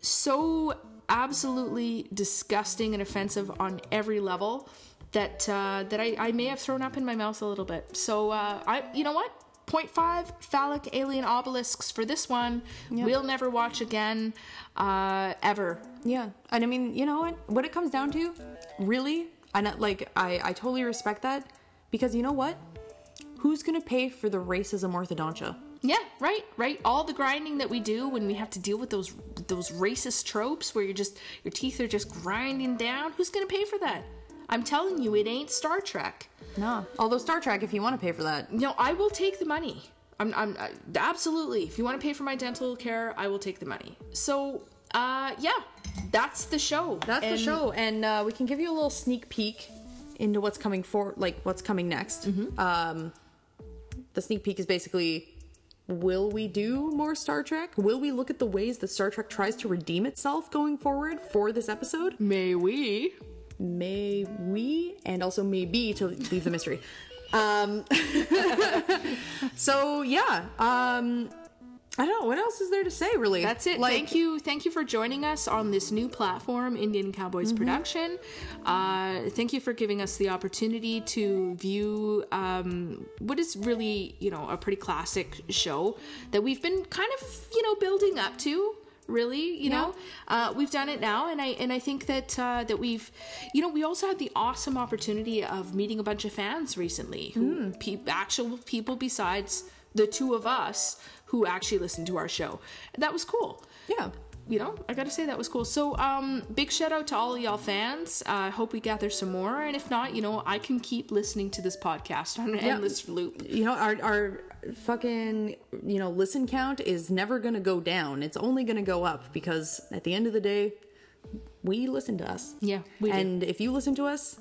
so absolutely disgusting and offensive on every level that uh, that I, I may have thrown up in my mouth a little bit. So uh, I you know what. 0.5 phallic alien obelisks for this one. We'll never watch again, uh, ever. Yeah, and I mean, you know what? What it comes down to, really, I like I I totally respect that because you know what? Who's gonna pay for the racism orthodontia? Yeah, right, right. All the grinding that we do when we have to deal with those those racist tropes where you're just your teeth are just grinding down. Who's gonna pay for that? I'm telling you, it ain't Star Trek. No. Although Star Trek, if you want to pay for that, No, I will take the money. I'm, I'm uh, absolutely. If you want to pay for my dental care, I will take the money. So, uh, yeah, that's the show. that's And- the show, and uh, we can give you a little sneak peek into what's coming for, like what's coming next. Um, the sneak peek is basically. Will we do more Star Trek? Will we look at the ways that Star Trek tries to redeem itself going forward for this episode? May we? may we and also maybe to leave the mystery um so yeah um i don't know what else is there to say really That's it. like thank you. Thank you for joining us on this new platform, Indian Cowboys Mm-hmm. Production. Uh, thank you for giving us the opportunity to view um, what is really, you know, a pretty classic show that we've been kind of, you know, building up to. Really, you know, uh, we've done it now, and I and I think that uh, that we've, you know, we also had the awesome opportunity of meeting a bunch of fans recently, who Hmm. pe- actual people besides the two of us who actually listened to our show. That was cool. yeah You know, I gotta say that was cool. So, um, big shout out to all of y'all fans. I hope we gather some more, and if not, you know, I can keep listening to this podcast on an endless loop. you know our our fucking you know listen count is never gonna go down it's only gonna go up because at the end of the day we listen to us Yeah, we do. and if you listen to us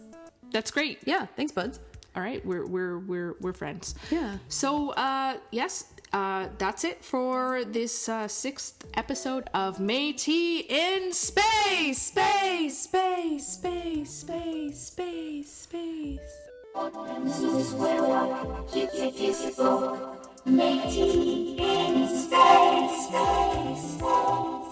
That's great. yeah thanks buds All right, we're we're we're we're friends. Yeah. So, uh, yes, uh, that's it for this uh, sixth episode of Métis in Space. space! Space! Space! Space! Space! Space! Métis in space, space, space.